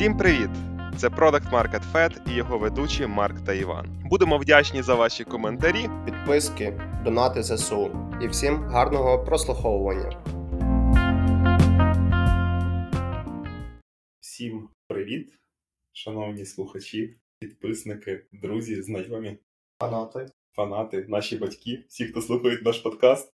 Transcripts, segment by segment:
Всім привіт! Це Product Market Fed і його ведучі Марк та Іван. Будемо вдячні за ваші коментарі. підписки, донати ЗСУ і всім гарного прослуховування. Всім привіт, шановні слухачі, підписники, друзі, знайомі, Фанати. фанати, наші батьки, всі, хто слухають наш подкаст.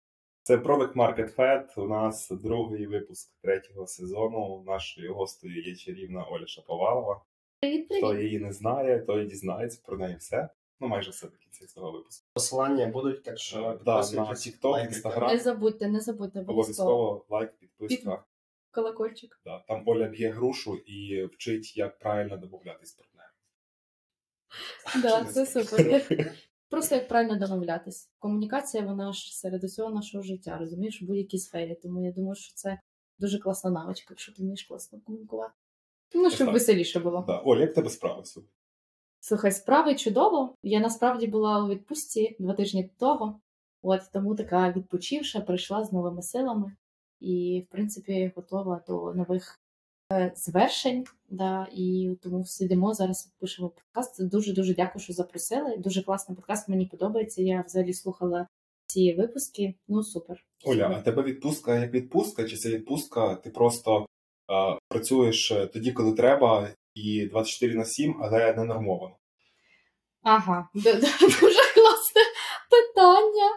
Це Product Market Fed. У нас другий випуск третього сезону. Нашою гостею є чарівна Оля Шаповалова. Привіт, Хто її не знає, той дізнається про неї все. Ну, майже все до кінця цього випуску. Посилання будуть, так що Е, да, на TikTok. Instagram. Не забудьте, не забудьте обов'язково. Лайк, підписка. Колокольчик. Да. Там Оля б'є грушу і вчить, як правильно домовлятись з партнером. Да, це супер. Просто як правильно домовлятись. Комунікація, вона ж серед усього нашого життя, розумієш, в будь-якій сфері. Тому я думаю, що це дуже класна навичка, якщо ти вмієш класно комунікувати. Ну, щоб Так. веселіше було. Да. Оля, як тебе справи сьогодні? Слухай, справи чудово. Я насправді була у відпустці два тижні того. От тому така відпочивша, прийшла з новими силами і, в принципі, готова до нових звершень. Да, і тому сидимо зараз, пишемо подкаст. Дуже дуже дякую, що запросили. Дуже класний подкаст. Мені подобається. Я взагалі слухала ці випуски. Ну супер. Оля, Супер. а тебе відпустка як відпустка, чи це відпустка? Ти просто е, працюєш е, тоді, коли треба, і 24 на 7, але не нормовано. Ага, дуже класне питання.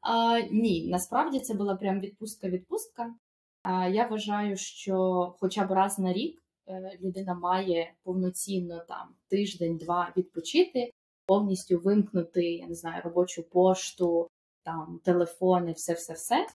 А, ні, насправді це була прям відпустка-відпустка. Я вважаю, що хоча б раз на рік е, людина має повноцінно там тиждень-два відпочити, повністю вимкнути, я не знаю, робочу пошту, там телефони, все-все-все.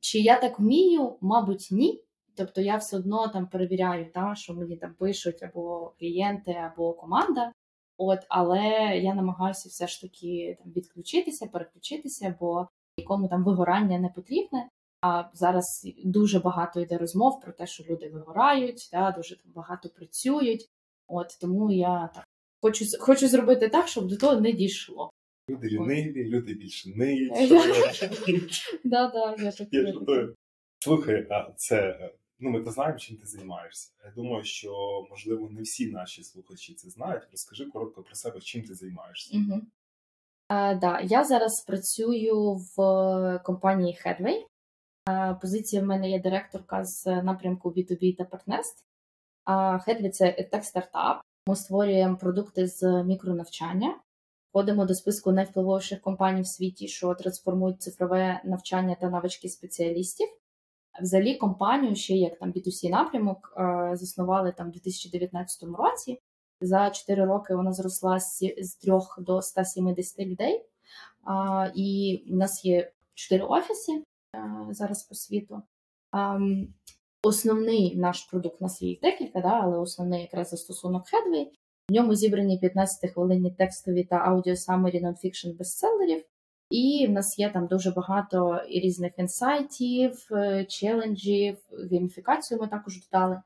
Чи я так вмію? Мабуть, ні. Тобто я все одно там перевіряю, та, що мені там пишуть або клієнти, або команда. От, але я намагаюся все ж таки там відключитися, переключитися, бо нікому там вигорання не потрібне. А зараз дуже багато йде розмов про те, що люди вигорають, да, дуже багато працюють. От тому я так хочу хочу зробити так, щоб до того не дійшло. Люди ліниві, люди більше ниють. Да, да, я так Я я жартую. Слухай, а це е, ну ми то знаємо, чим ти займаєшся. Я думаю, що можливо не всі наші слухачі це знають. Розкажи коротко про себе, чим ти займаєшся. Угу. А, да, я зараз працюю в компанії Headway. Позиція в мене є директорка з напрямку B2B та партнерств. Headway – це тек-стартап. Ми створюємо продукти з мікронавчання. Входимо до списку найвпливовіших компаній в світі, що трансформують цифрове навчання та навички спеціалістів. Взагалі, компанію ще як там B2C напрямок заснували там у 2019 році. За 4 роки вона зросла з сі- з 3 до 170 людей. І в нас є 4 офіси зараз по світу. Основний наш продукт у нас є декілька, да, але основний якраз застосунок Headway. В ньому зібрані 15 хвилинні текстові та аудіо summary нонфікшн бестселерів. І в нас є там дуже багато і різних інсайтів, е, челенджів, гейміфікацію ми також додали.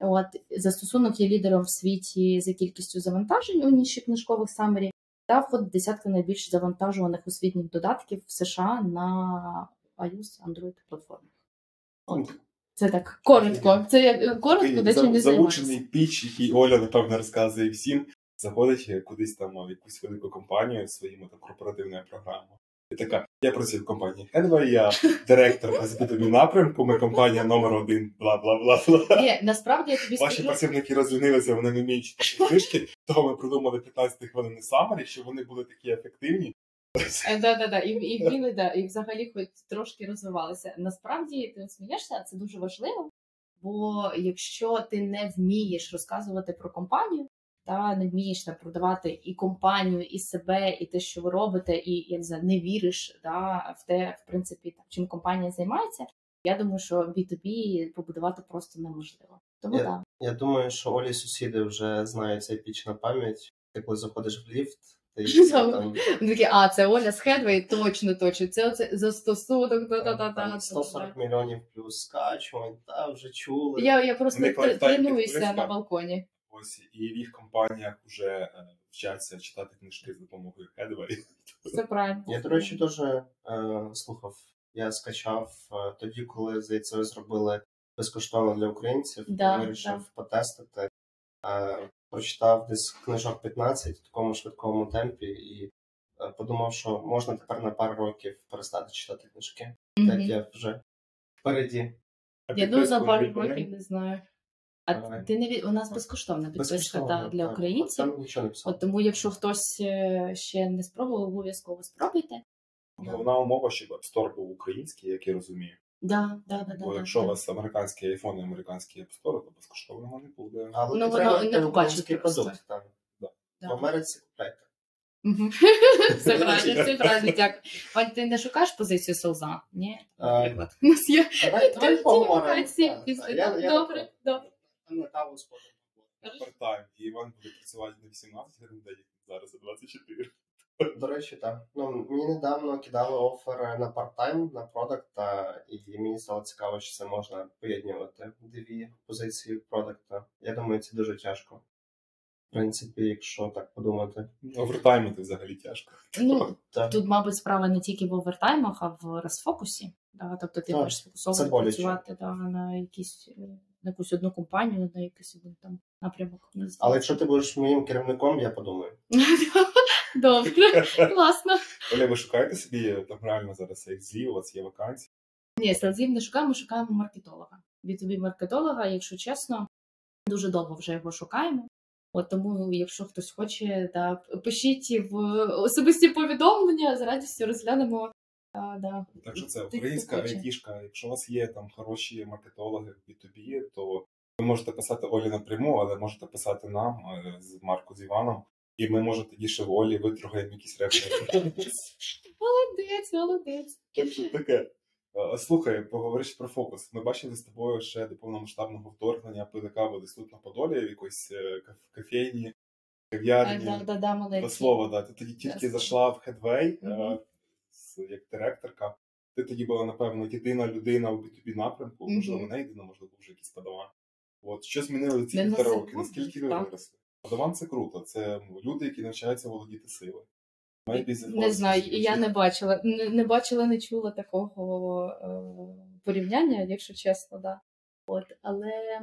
От застосунок є лідером в світі за кількістю завантажень у ніші книжкових summary та входить в десятку найбільш завантажуваних освітніх додатків в США на iOS, Android платформах. От. Це так коротко. Це як е, коротко, де чим не за- Заучений займаюся. піч, який Оля, напевно, розказує всім, заходить кудись там в якусь велику компанію своїми там корпоративною програмою. І така, я працюю в компанії Headway, я директор b напрямку, ми компанія номер один, бла бла бла бла. Ні, насправді я тобі Ваші скажу. працівники розвинилися, вони не вміють читати книжки, того ми придумали 15 хвилин самері, щоб вони були такі ефективні. Да, да, да. І, і да, і взагалі хоч трошки розвивалися. Насправді ти смієшся, це дуже важливо. Бо якщо ти не вмієш розказувати про компанію, та не вмієш там продавати і компанію, і себе, і те, що ви робите, і як за не віриш да, в те, в принципі, там, чим компанія займається. Я думаю, що B2B побудувати просто неможливо. Тому Я- так. Я думаю, що Олі сусіди вже знають цей піч на пам'ять. Ти коли заходиш в ліфт, Вони такі, а, це Оля з Хедвей, точно, точно. Це оце застосунок, та-та-та-та. 140 мільйонів плюс скачувань, та вже чули. Я, я просто тренуюся на балконі. Ось і в їх компаніях вже е, вчаться читати книжки з допомогою Headway. Все правильно. Я, до речі, дуже е, слухав. Я скачав е, тоді, коли здається, зробили безкоштовно для українців. Да, вирішив потестити. Е, Прочитав десь книжок 15 в такому швидкому темпі і е, подумав, що можна тепер на пару років перестати читати книжки. Так я вже впереді. Я думаю, за пару років не знаю. А Давай. ти не від... у нас безкоштовна підписка та, для так. українців. Нічого не. От тому, якщо хтось е, ще не спробував, обов'язково спробуйте. Головна умова, щоб App Store був український, як я розумію. Да, да, да, да, Бо да, якщо да. у вас американський iPhone і американський App Store, то безкоштовного не буде. Але Ну, воно не побачите просто. продукт там. Да. Да. В Америці купляйте. Мгм. Все правильно, все правильно, дякую. Вань, ти не шукаєш позицію селза? Ні? А, Наприклад. У нас є Давай, давай поговоримо. Так, так. Я- я- Добре, добре. На. Part-time. І Іван буде працювати не 18 годин в день, зараз а 24. До речі, так. Ну, мені недавно кидали офер на парт-тайм на продакта, і мені стало цікаво, що це можна поєднувати дві позиції продакта. Я думаю, це дуже тяжко. В принципі, якщо так подумати. Овертаймити взагалі тяжко. Ну, Так. тут, мабуть, справа не тільки в овертаймах, а в розфокусі. Да? Тобто ти можеш сфокусовано працювати да, на якісь е, на якусь одну компанію, на якийсь один там напрямок. Але якщо ти будеш моїм керівником, я подумаю. Добре, класно. Оля, ви шукаєте собі там реально зараз як злі, у вас є вакансії. Ні, селзів не шукаємо, ми шукаємо маркетолога. B2B маркетолога, якщо чесно, дуже довго вже його шукаємо. От тому, якщо хтось хоче, да, пишіть в особисті повідомлення, з радістю розглянемо. А, да. Так що це українська айтішка. Якщо у вас є там хороші маркетологи в B2B, то ви можете писати Олі напряму, але можете писати нам е, з Марку з Іваном, і ми може тоді ще в Олі витругаємо якісь речі. Молодець, молодець. Так що таке. Е, Слухай, поговориш про фокус. Ми бачили з тобою ще до повномасштабного вторгнення пили каву десь тут на Подолі, в якоїсь е, каф- кофейні, кав'ярні. да, да, да, слова, да. Ти тоді тільки зайшла в Headway Як директорка. Ти тоді була, напевно, єдина людина в B2B напрямку, Мгм. можливо, не єдина, можливо, вже якийсь подаван. От що змінили ці півтора роки? Наскільки ви виросли? Подаван це круто. Це люди, які навчаються володіти силою. Не знаю, я не бачила, не, не бачила, не чула такого е, порівняння, якщо чесно, да. От, але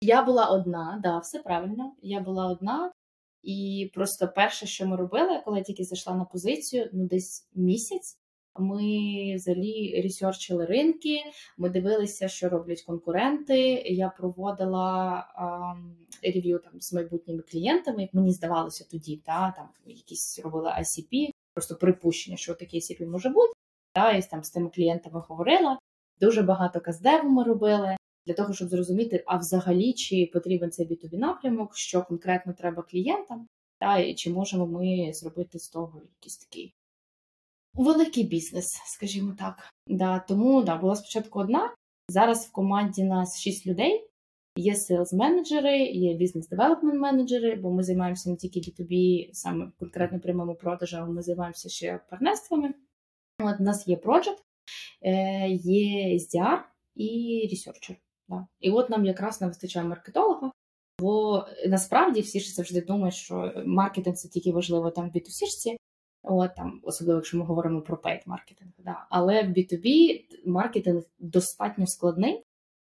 я була одна, да, все правильно. Я була одна, і просто перше, що ми робили, коли я тільки зайшла на позицію, ну десь місяць. Ми взагалі ресерчили ринки, ми дивилися, що роблять конкуренти. Я проводила рев'ю там з майбутніми клієнтами, мені здавалося тоді, та там якісь робила ICP, просто припущення, що таке ICP може бути. Та і там з тими клієнтами говорила. Дуже багато каздеву ми робили для того, щоб зрозуміти, а взагалі чи потрібен цей B2B напрямок, що конкретно треба клієнтам, та і чи можемо ми зробити з того якийсь такий великий бізнес, скажімо так. Да, тому да, була спочатку одна. Зараз в команді нас 6 людей. Є sales менеджери є бізнес-девелопмент менеджери, бо ми займаємося не тільки B2B, саме конкретно прямими продажами, ми займаємося ще партнерствами. От у нас є project, е, є SDR і researcher. Да. І от нам якраз не вистачає маркетолога, бо насправді всі ж завжди думають, що маркетинг це тільки важливо там в B2C, От, там, особливо, якщо ми говоримо про paid маркетинг. Да. Але в B2B маркетинг достатньо складний.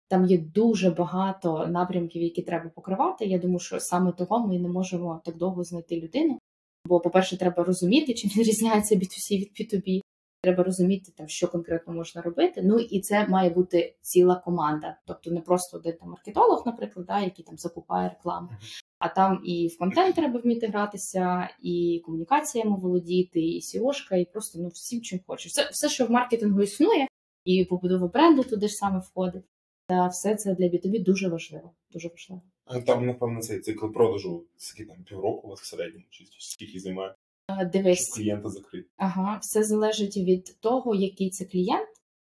Там є дуже багато напрямків, які треба покривати. Я думаю, що саме того ми не можемо так довго знайти людину. Бо, по-перше, треба розуміти, чим відрізняється B2C від B2B. Треба розуміти, там, що конкретно можна робити. Ну і це має бути ціла команда. Тобто не просто один там маркетолог, наприклад, да, який там закупає рекламу. А там і в контент треба вміти гратися, і комунікаціями володіти, і SEO-шка, і просто ну всім чим хочеш. Все, все, що в маркетингу існує, і побудова бренду туди ж саме входить. Та все це для B2B дуже важливо. Дуже важливо. Ну, Там, напевно, цей цикл продажу скільки там півроку у вас в середньому, чи скільки займає, А, щоб Дивись, клієнта закрити. ага, все залежить від того, який це клієнт.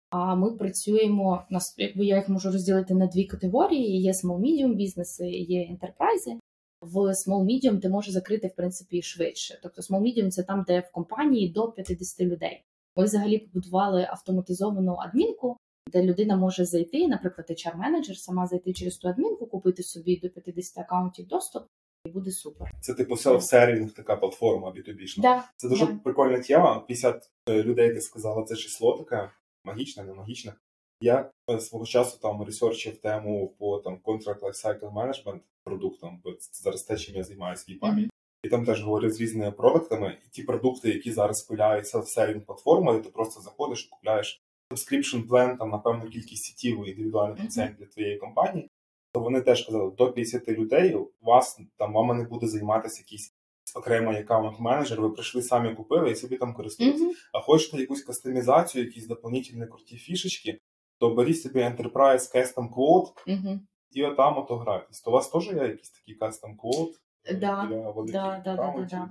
А ми працюємо якби я їх можу розділити на дві категорії: є small medium бізнеси, є ентерпрайзи. В small medium ти можеш закрити в принципі швидше. Тобто small medium – це там, де в компанії до 50 людей. Ми взагалі побудували автоматизовану адмінку, де людина може зайти, наприклад, HR-менеджер, сама зайти через ту адмінку, купити собі до 50 акаунтів доступ, і буде супер. Це типу селф-сервінг, така платформа B2B. Да, Це дуже да. прикольна тема. 50 людей ти сказала, це число таке магічне, не магічне. Я е, свого часу там ресерчив тему по там Contract Lifecycle Management продуктам, бо це зараз те, чим я займаюся в. Мгм. І там теж говорять з різними продуктами, і ті продукти, які зараз пиляють селф-сервінг платформи, ти просто заходиш, купляєш subscription plan, там на певну кількість сітів і індивідуальний пацієнт для твоєї компанії, то вони теж казали, до 50 людей у вас там вами не буде займатися якийсь окремий аккаунт-менеджер, ви прийшли самі купили і собі там користуєтесь. Мгм. А хочете якусь кастомізацію, якісь дополнительні круті фішечки, то беріть собі Enterprise Custom Quote Мгм. і отам ото грайтесь. То у вас теж є якийсь такий Custom Quote? е, Да, да, да, да, да,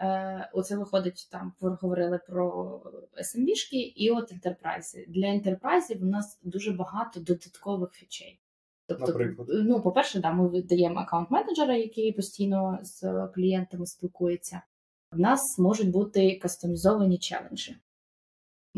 Е, оце виходить там, ви говорили про SMB-шки і от ентерпрайзи. Для ентерпрайзів у нас дуже багато додаткових фічей. Тобто, Наприклад? ну, по-перше, да, ми видаємо аккаунт-менеджера, який постійно з клієнтами спілкується. В нас можуть бути кастомізовані челенджі.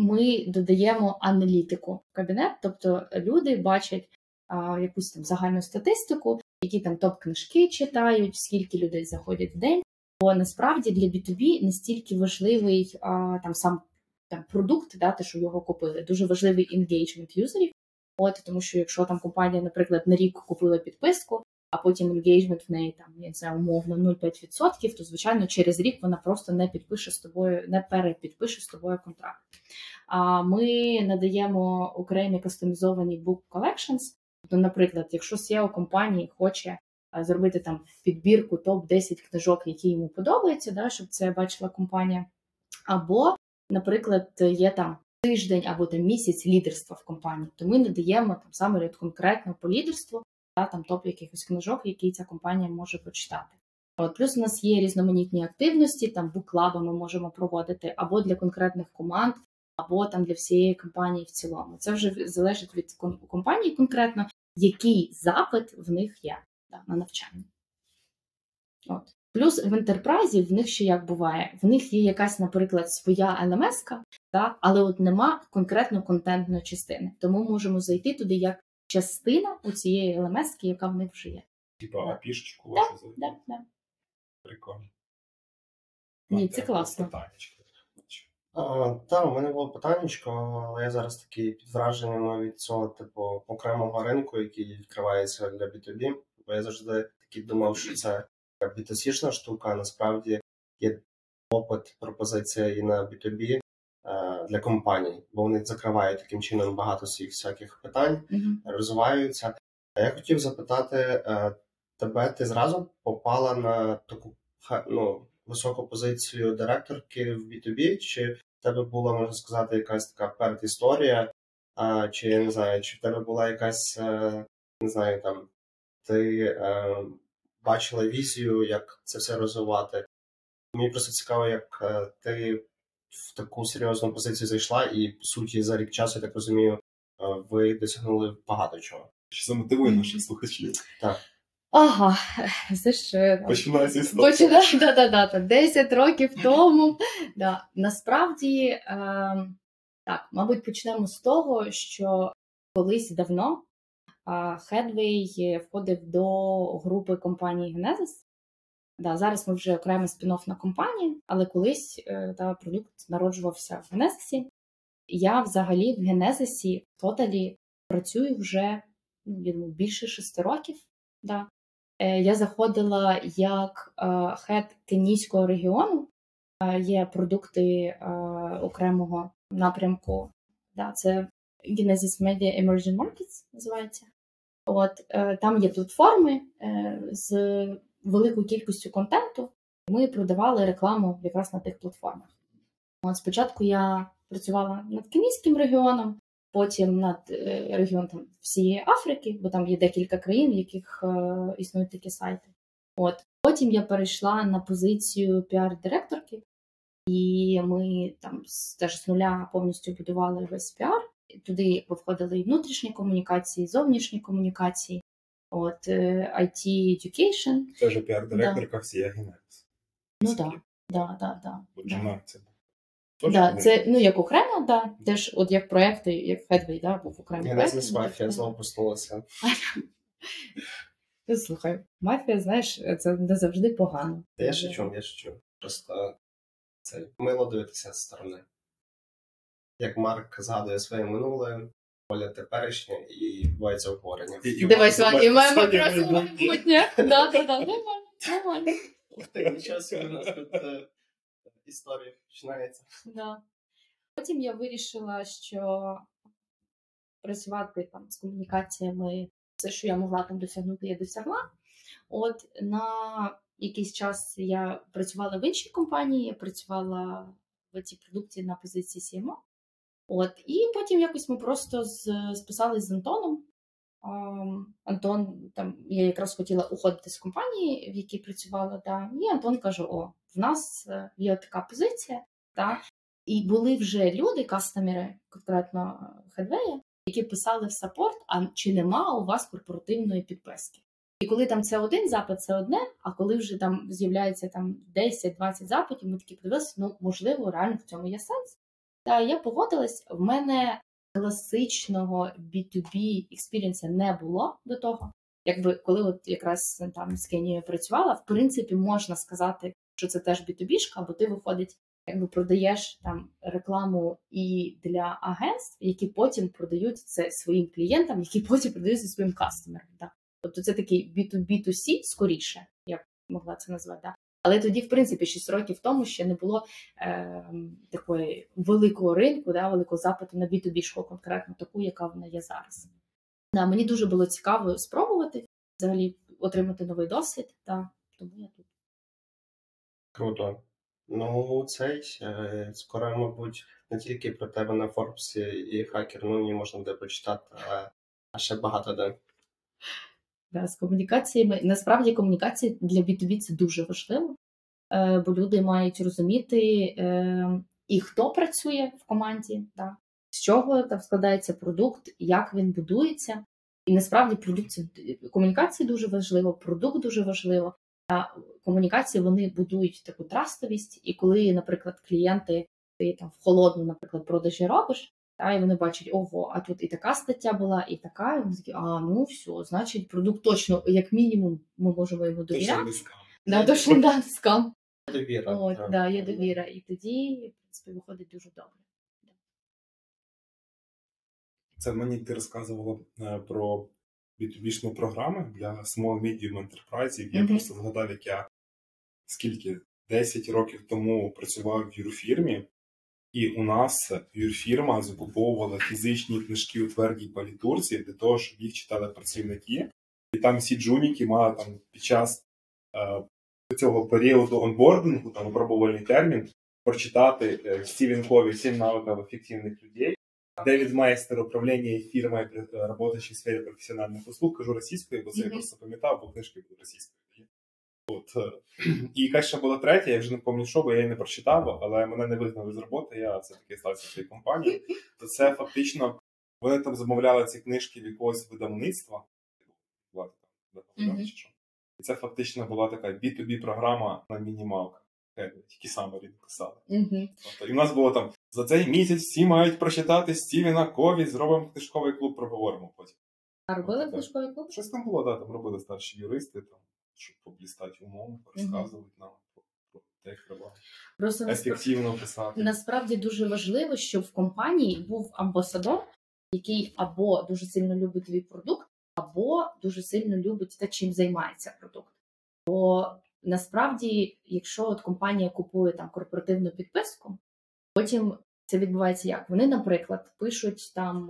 Ми додаємо аналітику в кабінет, тобто люди бачать а, якусь там загальну статистику, які там топ-книжки читають, скільки людей заходять в день. Бо насправді для B2B настільки важливий а, там сам там продукт, да, те, що його купили. Дуже важливий engagement юзерів. От тому, що якщо там компанія, наприклад, на рік купила підписку, а потім engagement в неї там я знаю, умовно 0,5%, то звичайно через рік вона просто не підпише з тобою, не перепідпише з тобою контракт. А ми надаємо окремі кастомізовані book collections. Тобто, наприклад, якщо CEO компанії хоче зробити там підбірку топ-10 книжок, які йому подобаються, да, щоб це бачила компанія. Або, наприклад, є там тиждень або там місяць лідерства в компанії, то ми надаємо там саме конкретно по лідерству та там топ якихось книжок, які ця компанія може почитати. От плюс у нас є різноманітні активності, там буклаби ми можемо проводити або для конкретних команд, або там для всієї компанії в цілому. Це вже залежить від компанії конкретно, який запит в них є да, на навчання. От. Плюс в ентерпрайзі в них ще як буває, в них є якась, наприклад, своя LMS-ка, да, але от нема конкретно контентної частини. Тому можемо зайти туди як частина у цієї LMS, яка в них вже є. Типа Да. апішечку Да, вашу. Да, да. Прикольно. Ні, це класно. питаннячко. А, та, у мене було питаннячко, але я зараз такий під враженням від цього, типу, окремого ринку, який відкривається для B2B. Бо я завжди такий думав, що це така B2C-шна штука, а насправді є опит, пропозиція і на B2B е, для компаній, бо вони закривають таким чином багато своїх всяких питань, Мгм. розвиваються. А я хотів запитати е, тебе, ти зразу попала на таку ну, високу позицію директорки в B2B, чи в тебе була, можна сказати, якась така передісторія, чи я не знаю, чи в тебе була якась, е, не знаю, там ти е, бачила візію, як це все розвивати. Мені просто цікаво, як ти в таку серйозну позицію зайшла, і по суті за рік часу, я так розумію, е, ви досягнули багато чого. Що замотивує Мгм. наших слухачів? Ага, це ж Починай зі історії. Починаю, да, да, да, 10 років тому. Да. Насправді, е, так, мабуть, почнемо з того, що колись давно е, Headway входив до групи компанії Genesis. Да, зараз ми вже окрема спін-оффна компанія, але колись е, та, продукт народжувався в Genesis. Я взагалі в Genesis тоталі працюю вже ну, більше шести років. Да. Е, Я заходила як е, хед кенійського регіону. Е, Є продукти е, окремого напрямку. Да, це Genesis Media Emerging Markets називається. От е, там є платформи е, з великою кількістю контенту. Ми продавали рекламу якраз на тих платформах. От спочатку я працювала над кенійським регіоном, потім над е, регіоном всієї Африки, бо там є декілька країн, в яких е, існують такі сайти. От потім я перейшла на позицію піар-директорки, і ми там теж з нуля повністю будували весь піар. Туди входили і внутрішні комунікації, і зовнішні комунікації, от е, IT education. Це вже піар-директорка всієї Genesis. Ну так, да, да, да, да. це Да, це ну як окремо, да, теж от як проекти, як Headway, да, був окремий Я проект. не з мафія знову проснулася. Ну, Слухай, мафія, знаєш, це не завжди погано. Та я шучу, я шучу. Просто це мило дивитися з сторони. Як Марк згадує своє минуле, Воля теперішня і відбувається обговорення. Дивись, Ваня, і маємо ви- майбутнє. Да, да, да, нормально, нормально. Ух ти, нічого собі, у нас тут е, історія починається. Да. Потім я вирішила, що працювати там з комунікаціями, все, що я могла там досягнути, я досягла. От на якийсь час я працювала в іншій компанії, я працювала в цій продукції на позиції CMO. От, і потім якось ми просто списались з Антоном. Антон, там я якраз хотіла уходити з компанії, в якій працювала, да, і Антон каже: О, в нас е, є така позиція, та, і були вже люди, кастомери, конкретно Хедвея, які писали в саппорт, а чи нема у вас корпоративної підписки? І коли там це один запит, це одне, а коли вже там з'являється там 10-20 запитів, ми такі подивилися, ну можливо, реально в цьому є сенс. Та я погодилась, в мене класичного B2B експіріенсу не було до того. Якби коли от якраз там з Кенією працювала, в принципі, можна сказати, що це теж B2B-шка, бо ти виходить, якби продаєш там рекламу і для агентств, які потім продають це своїм клієнтам, які потім продають це своїм кастомерам. Да. Тобто це такий B2B2C скоріше, як могла це назвати. Да. Але тоді, в принципі, 6 років тому ще не було е, такої великого ринку, да, великого запиту на B2B-шку, конкретно таку, яка вона є зараз. Да, мені дуже було цікаво спробувати взагалі отримати новий досвід, да, тому я тут. Круто. Ну, цей е, скоро, мабуть, не тільки про тебе на Форбсі і хакер, ну не можна де почитати, а ще багато де. Да, з комунікаціями. Насправді комунікації для B2B це дуже важливо, е, бо люди мають розуміти, е, і хто працює в команді, да, з чого там складається продукт, як він будується. І насправді продукт комунікації дуже важливо, продукт дуже важливо. А комунікації вони будують таку трастовість, і коли, наприклад, клієнти ти там в холодну, наприклад, продажі робиш, та, і вони бачать, ого, а тут і така стаття була, і така, і вони такі, а ну все, значить, продукт точно, як мінімум, ми можемо йому довіряти. Да, точно да, скам. Довіра. От, так. да, є довіра. І тоді, в принципі, виходить дуже добре. Це мені ти розказувала е, про B2B-шні програми для small medium enterprise. Я Мгм. просто згадав, як я скільки 10 років тому працював в юрфірмі, і у нас юрфірма закуповувала фізичні книжки у твердій палітурці для того, щоб їх читали працівники. І там всі джуніки мали там під час е, цього періоду онбордингу, там випробувальний термін, прочитати е, Стівен Кові «Сім навиків ефективних людей. Девід Майстер, управління і фірма, працюючи в сфері професіональних услуг, кажу російською, бо це я просто пам'ятав, бо книжки були російською. От. е, І якась ще була третя, я вже не пам'ятаю, що, бо я її не прочитав, але мене не вигнали з роботи, я все-таки стався в цій компанії. То це фактично, вони там замовляли ці книжки в якогось видавництва. І це фактично була така B2B програма на мінімалках. Е, Тільки саме рік писали. Тобто, і в нас було там за цей місяць всі мають прочитати Стівена Кові, зробимо книжковий клуб, проговоримо потім. А робили книжковий клуб? Щось там було, да, там робили старші юристи, там, щоб поблістати умовно, розказувати нам про, те, як треба Просто ефективно писати. насправді дуже важливо, щоб в компанії був амбасадор, який або дуже сильно любить твій продукт, або дуже сильно любить те, чим займається продукт. Бо насправді, якщо от компанія купує там корпоративну підписку, потім це відбувається як? Вони, наприклад, пишуть там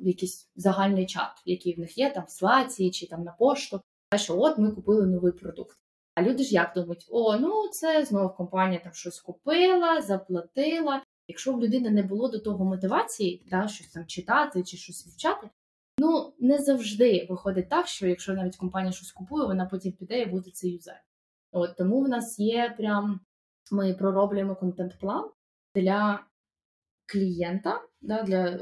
в якийсь загальний чат, який в них є там в Slack чи там на пошту, що от ми купили новий продукт. А люди ж як думають, о, ну це знову компанія там щось купила, заплатила. Якщо в людини не було до того мотивації, да, щось там читати чи щось вивчати, ну не завжди виходить так, що якщо навіть компанія щось купує, вона потім піде і буде це юзати. От тому в нас є прям ми пророблюємо контент-план для клієнта, да, для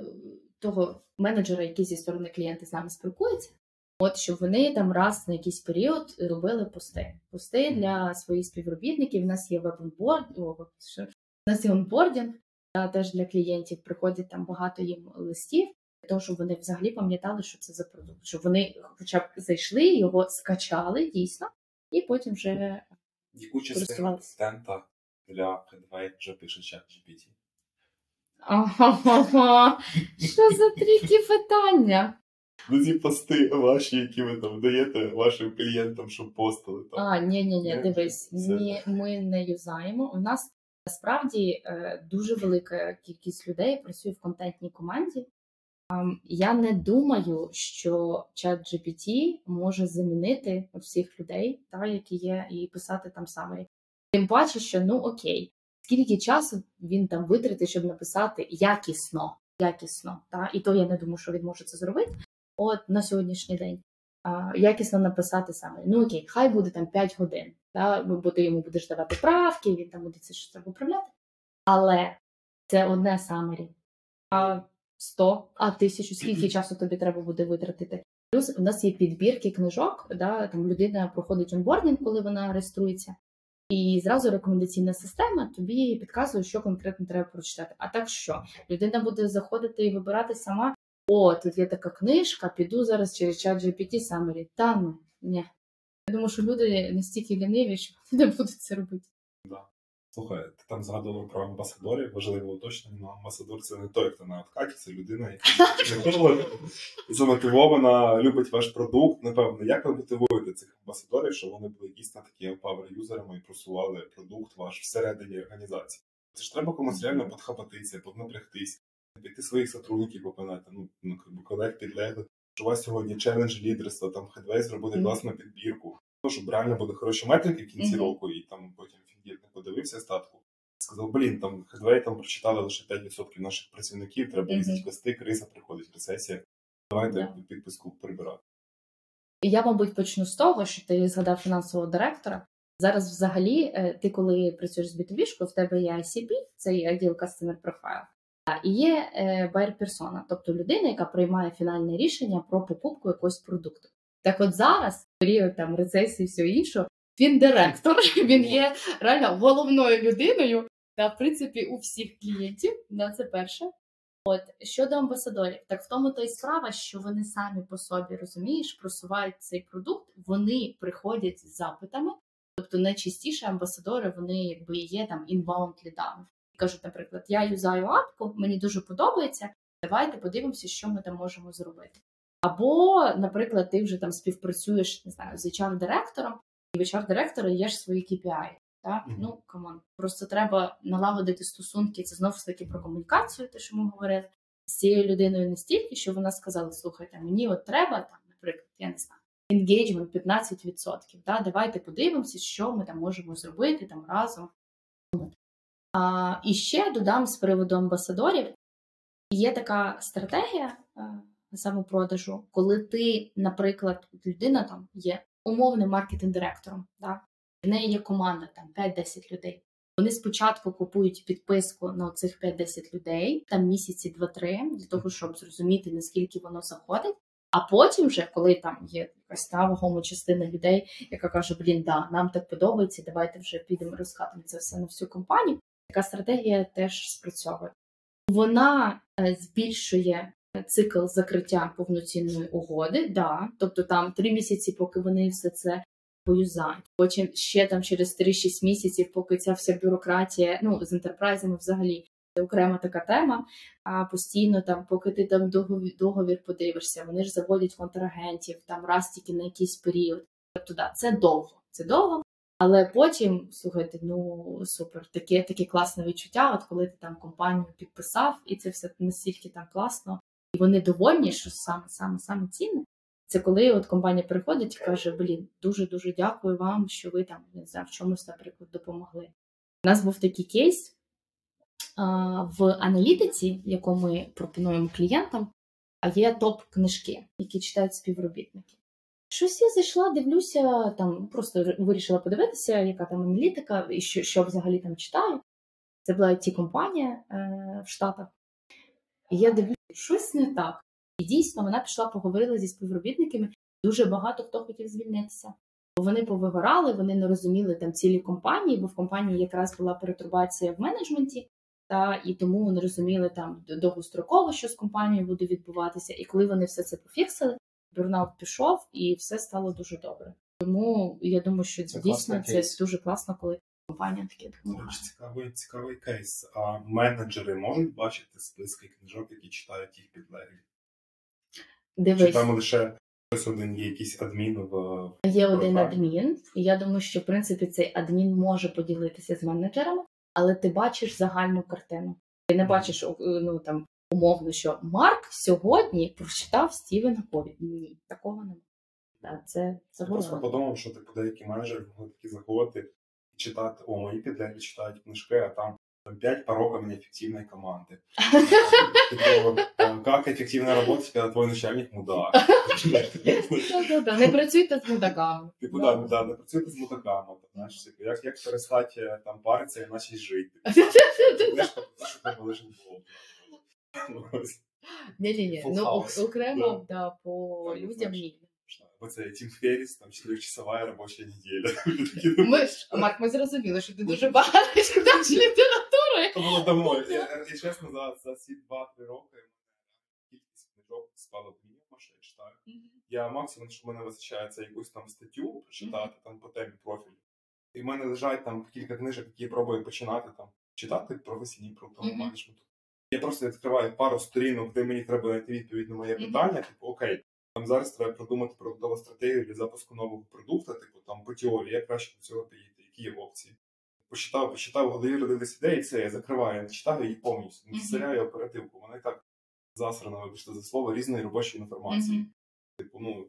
того менеджера, який зі сторони клієнта з нами спілкується. От щоб вони там раз на якийсь період робили пости. Пости для своїх співробітників. У нас є веб-онборд, о, що? у нас є онбордінг, та теж для клієнтів приходить там багато їм листів, для того, щоб вони взагалі пам'ятали, що це за продукт, щоб вони хоча б зайшли, його скачали дійсно, і потім вже Яку частину контента для Headway вже пише чат GPT? Ага, Що за трікі питання? Ну, ці пости ваші, які ви там даєте вашим клієнтам, щоб постили там. А, ні, ні, ні, дивись, ні, ми не юзаємо. У нас насправді е, дуже велика кількість людей працює в контентній команді. Я не думаю, що чат GPT може замінити всіх людей, та, які є, і писати там саме. Тим паче, що ну окей, скільки часу він там витратить, щоб написати якісно, якісно, та? і то я не думаю, що він може це зробити. От на сьогоднішній день а, якісно написати саме. Ну окей, хай буде там 5 годин, та, бо ти йому будеш давати правки, він там буде це щось виправляти. Але це одне самері. А 100, а тисячу, скільки часу тобі треба буде витратити? Плюс у нас є підбірки книжок, да, там людина проходить онбординг, коли вона реєструється, і зразу рекомендаційна система тобі підказує, що конкретно треба прочитати. А так що? Людина буде заходити і вибирати сама. О, тут є така книжка, піду зараз через чат GPT Summary. Та ну, ні. Я думаю, що люди настільки ліниві, що вони не будуть це робити. Слухай, ти там згадував про амбасадорів, важливо уточнення, але амбасадор це не той, хто на откаті, це людина, яка замотивована, любить ваш продукт. Напевно, як ви мотивуєте цих амбасадорів, щоб вони були дійсно такі power-юзерами і просували продукт ваш всередині організації? Це ж треба комусь реально подхапатися, поднапрягтись, піти своїх сотрудників попинати, ну, ну колег підлеглих, що у вас сьогодні челендж лідерства, там хедвей зробити Мгм. класну підбірку. Ну, щоб реально були хороші метрики в кінці року, і там потім фіндір не подивився статку. Сказав, блін, там хедвей там прочитали лише 5% наших працівників, треба їздити вести, криза приходить, рецесія. Давайте Да. підписку прибирати. І Я, мабуть, почну з того, що ти згадав фінансового директора. Зараз, взагалі, е, ти коли працюєш з B2B, в тебе є ICP, це є Ideal Customer Profile, і є е, buyer persona, тобто людина, яка приймає фінальне рішення про покупку якогось продукту. Так от зараз, період там рецесії і всього іншого, він директор, він є реально головною людиною, та в принципі у всіх клієнтів. Да, це перше. От щодо амбасадорів, так в тому то і справа, що вони самі по собі розумієш, просувають цей продукт, вони приходять з запитами. Тобто найчастіше амбасадори вони якби є там inbound лідами. Кажуть, наприклад, я юзаю апку, мені дуже подобається. Давайте подивимося, що ми там можемо зробити. Або, наприклад, ти вже там співпрацюєш не знаю, з HR-директором, і в HR-директора є ж свої KPI. Так? Мгм. Ну come on, просто треба налагодити стосунки. Це знову ж таки про комунікацію, те, що ми говорили з цією людиною настільки, що вона сказала: слухайте, мені от треба там, наприклад, я не знаю, engagement 15%. Да? Давайте подивимося, що ми там можемо зробити там разом. А, і ще додам з приводу амбасадорів. Є така стратегія е, самопродажу, коли ти, наприклад, людина там є умовним маркетинг-директором, да? в неї є команда там 5-10 людей. Вони спочатку купують підписку на цих 5-10 людей, там місяці 2-3, для того, щоб зрозуміти, наскільки воно заходить. А потім, вже, коли там є якась та вагома частина людей, яка каже: Блін, да, нам так подобається, давайте вже підемо розкатимо це все на всю компанію. Така стратегія теж спрацьовує. Вона е, збільшує цикл закриття повноцінної угоди, да, тобто там три місяці, поки вони все це поюзають. Потім ще там через 3-6 місяців, поки ця вся бюрократія, ну з ентерпрайзами взагалі це окрема така тема. А постійно там, поки ти там договір, договір подивишся, вони ж заводять контрагентів там раз тільки на якийсь період. Тобто, да, це довго, це довго. Але потім, слухайте, ну супер, таке таке класне відчуття. От коли ти там компанію підписав, і це все настільки там класно, і вони довольні, що саме саме саме цінне. Це коли от компанія приходить і каже: Блін, дуже дуже дякую вам, що ви там не знаю, в чомусь, наприклад, допомогли. У нас був такий кейс а, в аналітиці, яку ми пропонуємо клієнтам, а є топ-книжки, які читають співробітники. Щось я зайшла, дивлюся, там просто вирішила подивитися, яка там аналітика і що, що взагалі там читаю. Це була it компанія е, в Штатах. І я дивлюся, щось не так. І дійсно вона пішла, поговорила зі співробітниками. Дуже багато хто хотів звільнитися. Бо вони повигорали, вони не розуміли там цілі компанії, бо в компанії якраз була перетурбація в менеджменті, та і тому не розуміли там довгостроково, що з компанією буде відбуватися. І коли вони все це пофіксили, бурнаут пішов і все стало дуже добре. Тому я думаю, що Це дійсно це кейс. дуже класно, коли компанія таке допомагає. речі, цікавий, цікавий кейс. А менеджери можуть бачити списки книжок, які читають їх підлеглі? Чи там лише хтось один є якийсь адмін в є один адмін, і я думаю, що в принципі цей адмін може поділитися з менеджерами, але ти бачиш загальну картину. Ти не бачиш ну там умовно, що Марк сьогодні прочитав Стівена Кові. Ні, такого немає. Да, це Я просто подумав, що типу деякі менеджери могли такі заходити і читати, о, мої підлеглі читають книжки, а там пять пороков неэффективной команды. Типу, е, как ефективно работать, когда твой начальник мудак? Не працюйте з мудаками. Типу, да, не працюйте з мудаками. Знаєш, типу, як, як перестати е, там паритися і почати жити. Книжка що тебе лежить було. Ні-ні-ні, ну окремо да, по Так, людям ні. Бо це Тім Ферріс, там 4-часова робоча неділя. Ну, Ми ж, Марк, ми зрозуміли, що ти дуже багато читаєш літератури. Це було давно. Я, я чесно, за, за ці 2-3 роки кількість книжок спала в мінімум, що я читаю. Я максимум, що в мене вистачає, це якусь там статтю прочитати там по темі профілю. І в мене лежать там кілька книжок, які я пробую починати там читати професійні продуктового Мгм. менеджменту. Я просто відкриваю пару сторінок, де мені треба знайти відповідь на моє питання. Типу, окей, там зараз треба продумати продуктову стратегію для запуску нового продукту, типу там по як краще до цього підійти, які є опції. Почитав, почитав, голові родились ідеї, все, я закриваю, я читаю її повністю, не Мгм. вставляю оперативку. Вона і так засрана, вибачте за слово, різної робочої інформації. Мгм. Типу, ну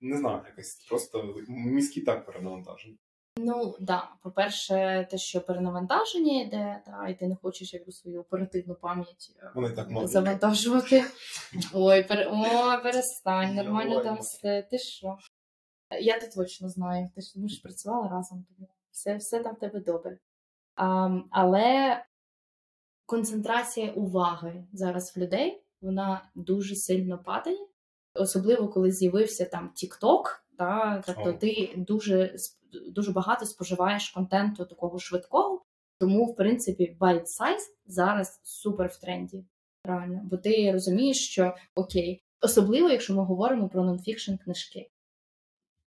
не знаю, якось просто мізки так перенавантажені. Ну да, по-перше, те, що перенавантаження йде, да, і ти не хочеш якби свою оперативну пам'ять е, Вони так завантажувати. Ой, пере... Ой, перестань, нормально там все. Ти що? Я ти точно знаю. Ти ж ми ж працювали разом, тому все, все там в тебе добре. А, але концентрація уваги зараз в людей вона дуже сильно падає. Особливо коли з'явився там TikTok, да, тобто ти дуже дуже багато споживаєш контенту такого швидкого. Тому, в принципі, bite size зараз супер в тренді. Реально, бо ти розумієш, що окей, особливо, якщо ми говоримо про нонфікшн книжки.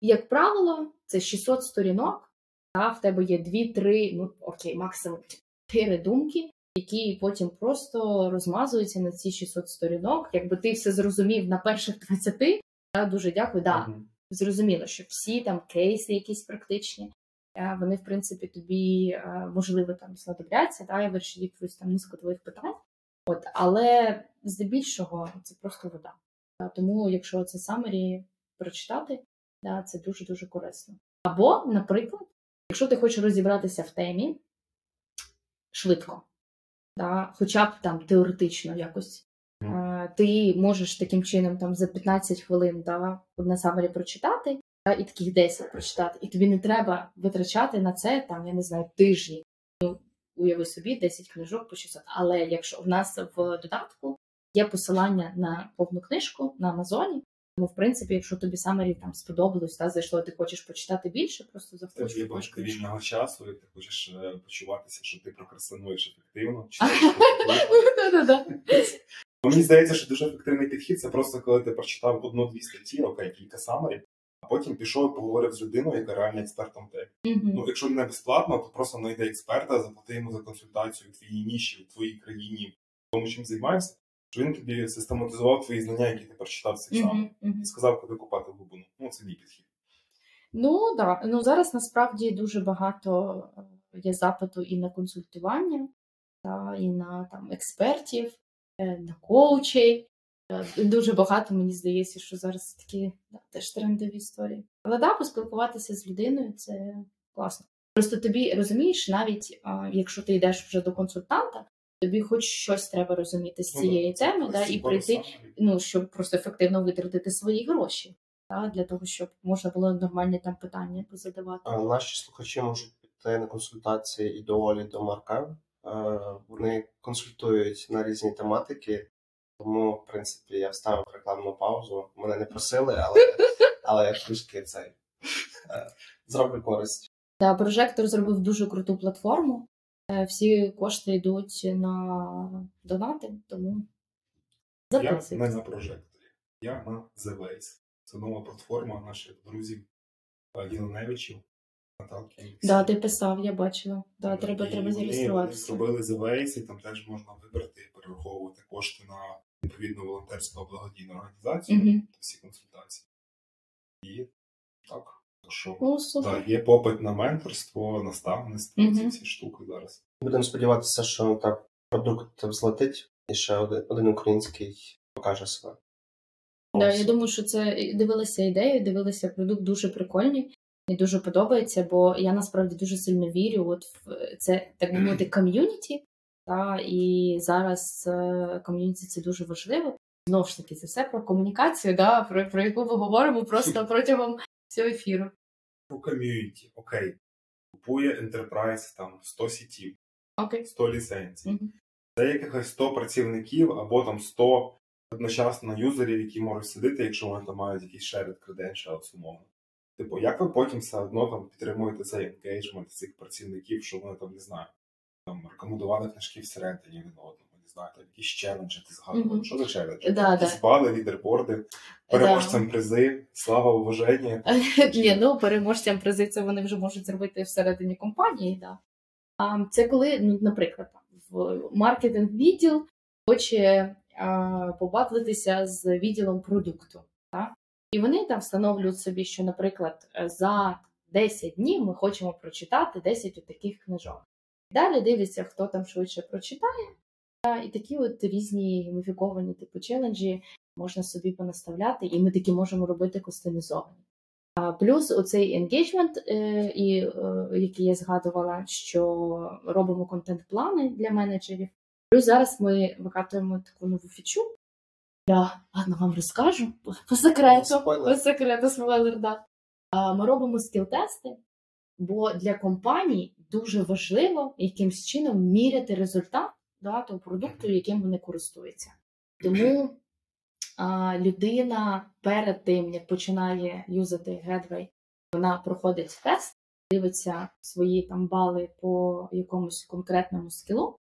Як правило, це 600 сторінок, та в тебе є 2-3, ну окей, максимум 4 думки, які потім просто розмазуються на ці 600 сторінок. Якби ти все зрозумів на перших 20, та, дуже дякую. Да, Мгм. Зрозуміло, що всі там кейси якісь практичні, е, вони, в принципі, тобі е, можливо там знадобляться, та, і вирішить якусь там низку твоїх питань. От, але здебільшого це просто вода. Тому, якщо це самері прочитати, да, це дуже дуже корисно. Або, наприклад, якщо ти хочеш розібратися в темі швидко, да, хоча б там теоретично якось. Ти можеш таким чином там за 15 хвилин да, на самері прочитати, да, і таких 10 прочитати, і тобі не треба витрачати на це там, я не знаю, тижні. Ну, уяви собі 10 книжок по 600. Але якщо в нас в додатку є посилання на повну книжку на Амазоні, тому в принципі, якщо тобі самері там сподобалось, та зайшло, ти хочеш почитати більше, просто заходиш. є купуєш вільного часу, і ти хочеш е, почуватися, що ти прокрастинуєш ефективно. Мені здається, що дуже ефективний підхід це просто коли ти прочитав одну-дві статті, окей, кілька самарів, а потім пішов і поговорив з людиною, яка реально експертом темі. Мгм. Ну, якщо не безплатно, то просто знайди експерта, заплати йому за консультацію в твоїй ніші, в твоїй країні, в тому, чим займаєшся, що він тобі систематизував твої знання, які ти прочитав цих Мгм, самих, мгм. і сказав, куди купати глибину. Ну, це мій підхід. Ну да. Ну зараз насправді дуже багато е, є запиту і на консультування, та, і на там експертів, на коучей. Е, Дуже багато мені здається, що зараз такі да, теж трендові історії. Але да, поспілкуватися з людиною це класно. Просто тобі розумієш, навіть а, якщо ти йдеш вже до консультанта, тобі хоч щось треба розуміти з Ну, цієї да, теми, да, і прийти ну, щоб просто ефективно витратити свої гроші, та, для того, щоб можна було нормальні там питання позадавати. А Наші слухачі можуть піти на консультації і до Олі, до Марка. Е, Вони консультують на різні тематики, тому, в принципі, я вставив рекламну паузу. Мене не просили, але, але я трішки цей е, зроблю користь. Та прожектор зробив дуже круту платформу. Е, Всі кошти йдуть на донати, тому Я не на прожекторі, я на The Waze. Це нова платформа наших друзів Єленевичів. Наталки. Да, ти писав, я бачила. Да, треба, І треба зареєструватися. Вони зробили The і там теж можна вибрати і перераховувати кошти на відповідну волонтерську благодійну організацію, Мгм. всі консультації. І так, то що О, так, є попит на менторство, наставництво, ці всі штуки зараз. Будемо сподіватися, що так продукт взлетить, і ще один, один український покаже себе. Да, я думаю, що це дивилася ідею, дивилася продукт дуже прикольний. Мені дуже подобається, бо я насправді дуже сильно вірю от в це, так би мовити, ком'юніті. Та, і зараз е, ком'юніті це дуже важливо. Знову ж таки, це все про комунікацію, да, про, про яку ми говоримо просто протягом цього ефіру. Про ком'юніті, окей. Купує Enterprise там 100 сітів, Окей. 100 ліцензій. Мгм. Це якихось 100 працівників або там 100 одночасно юзерів, які можуть сидіти, якщо вони там мають якийсь shared credentials, умовно. Типу, як ви потім все одно там підтримуєте цей енгейджмент цих працівників, що вони там не знаю, там рекомендували книжки всередині один одному, не знаю, там якісь челенджі ти згадував. Мгм. Що за челенджі? Да, Якісь бали, лідерборди, переможцям призи, слава, уваження. Ні, ну переможцям призи це вони вже можуть зробити всередині компанії. Да. А це коли, ну, наприклад, в маркетинг відділ хоче побатлитися з відділом продукту. Так? І вони там встановлюють собі, що, наприклад, за 10 днів ми хочемо прочитати 10 таких книжок. Далі дивляться, хто там швидше прочитає. І такі от різні гейміфіковані типу челенджі можна собі понаставляти, і ми такі можемо робити кастомізовані. Плюс оцей енгейджмент, е, е, який я згадувала, що робимо контент-плани для менеджерів. Плюс зараз ми викатуємо таку нову фічу. Я ладно вам розкажу по, секрету. По секрету спойлер, да. Ми робимо скіл-тести, бо для компаній дуже важливо якимсь чином міряти результат да, того продукту, яким вони користуються. Тому а, людина перед тим, як починає юзати Gateway, вона проходить тест, дивиться свої там бали по якомусь конкретному скілу,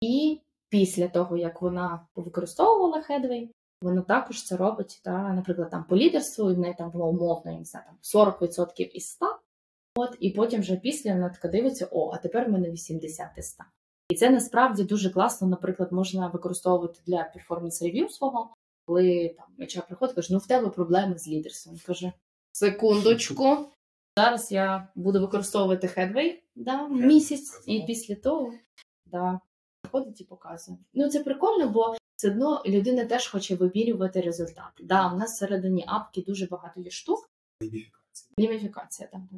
і після того, як вона використовувала Headway, вона також це робить, та, наприклад, там по лідерству, і в неї там було умовно, я не знаю, там 40% із 100, от, і потім вже після вона така дивиться, о, а тепер в мене 80 із 100. І це насправді дуже класно, наприклад, можна використовувати для перформанс-рев'ю свого, коли там HR приходить, каже, ну в тебе проблеми з лідерством. Каже, секундочку, зараз я буду використовувати Headway да, місяць, і після того да, приходить і показує. Ну це прикольно, бо все одно людина теж хоче вимірювати результати. Да, у нас всередині апки дуже багато є штук. Гейміфікація. Гейміфікація там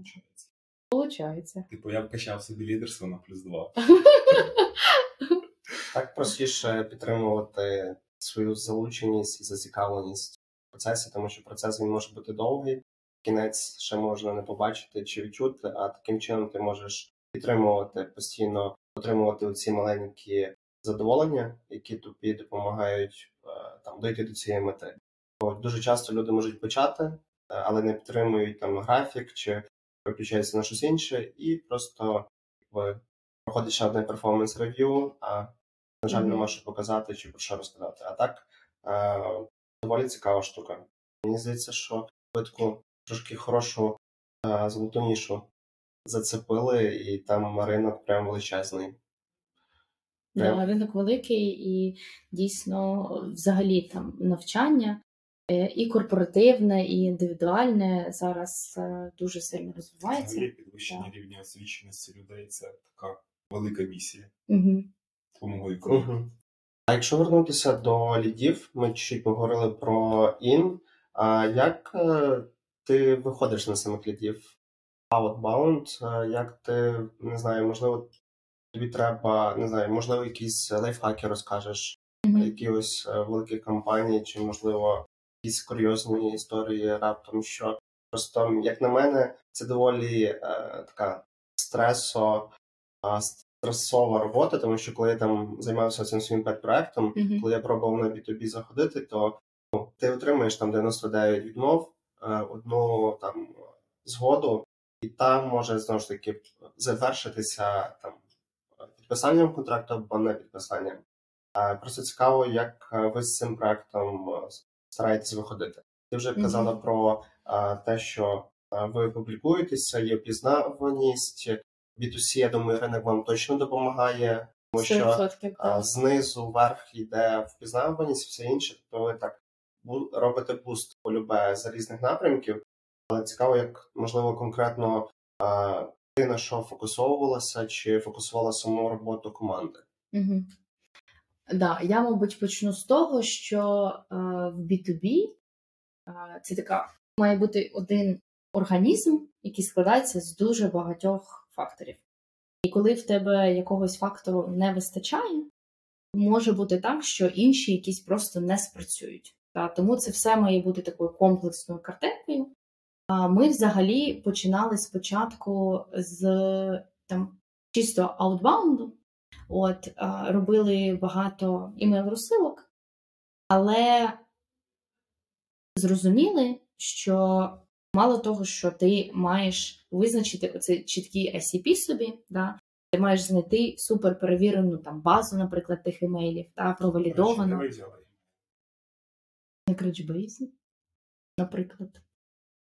получається. Типу, я вкачав собі лідерство на плюс 2. Так простіше підтримувати свою залученість і зацікавленість в процесі, тому що процес він може бути довгий, кінець ще можна не побачити чи відчути, а таким чином ти можеш підтримувати постійно, отримувати ці маленькі задоволення, які тобі допомагають е, там дойти до цієї мети. Бо дуже часто люди можуть почати, е, але не підтримують там графік чи переключаються на щось інше, і просто якби, проходить ще одне перформанс-рев'ю, а на жаль, Мгм. нема що показати чи про що розказати. А так е, доволі цікава штука. Мені здається, що ви таку трошки хорошу е, золоту нішу зацепили, і там ринок прям величезний. Прям. Да, ринок великий і дійсно взагалі там навчання е, і корпоративне, і індивідуальне зараз е, дуже сильно розвивається. Взагалі підвищення рівня освіченості людей це така велика місія. Угу. Круто. Угу. А якщо вернутися до лідів, ми чуть поговорили про ін. А як е, ти виходиш на самих лідів? Outbound, е, як ти не знаю, можливо, тобі треба, не знаю, можливо, якісь лайфхаки розкажеш якихось е, великих компаній, чи можливо якісь курйозні історії раптом, що просто, як на мене, це доволі е, така стресо, а, стресова робота, тому що коли я там займався цим своїм пет-проектом, Мгм. коли я пробував на B2B заходити, то ну, ти отримаєш там 99 відмов, е, одну там згоду, і там може знову ж таки завершитися там підписанням контракту або не підписанням. Просто цікаво, як е, ви з цим проектом е, стараєтесь виходити. Ти вже Мгм. казала про е, те, що ви публікуєтеся, є впізнаваність. B2C, я думаю, ринок вам точно допомагає, тому що а, знизу вверх йде впізнаваність, все інше, то ви так бу- робите буст полюбе за різних напрямків. Але цікаво, як можливо конкретно ти на що фокусовувалася, чи фокусувала саму роботу команди. Угу. Да, я, мабуть, почну з того, що е, в B2B е, це така має бути один організм, який складається з дуже багатьох факторів. І коли в тебе якогось фактору не вистачає, може бути так, що інші якісь просто не спрацюють. Та, тому це все має бути такою комплексною картинкою. Ми взагалі починали спочатку з там чисто аутбаунду. От, робили багато імейл-розсилок, але зрозуміли, що мало того, що ти маєш визначити оцей чіткий ICP собі, да, ти маєш знайти супер перевірену там базу, наприклад, тих імейлів, та провалідовану. на Crunchbase, наприклад,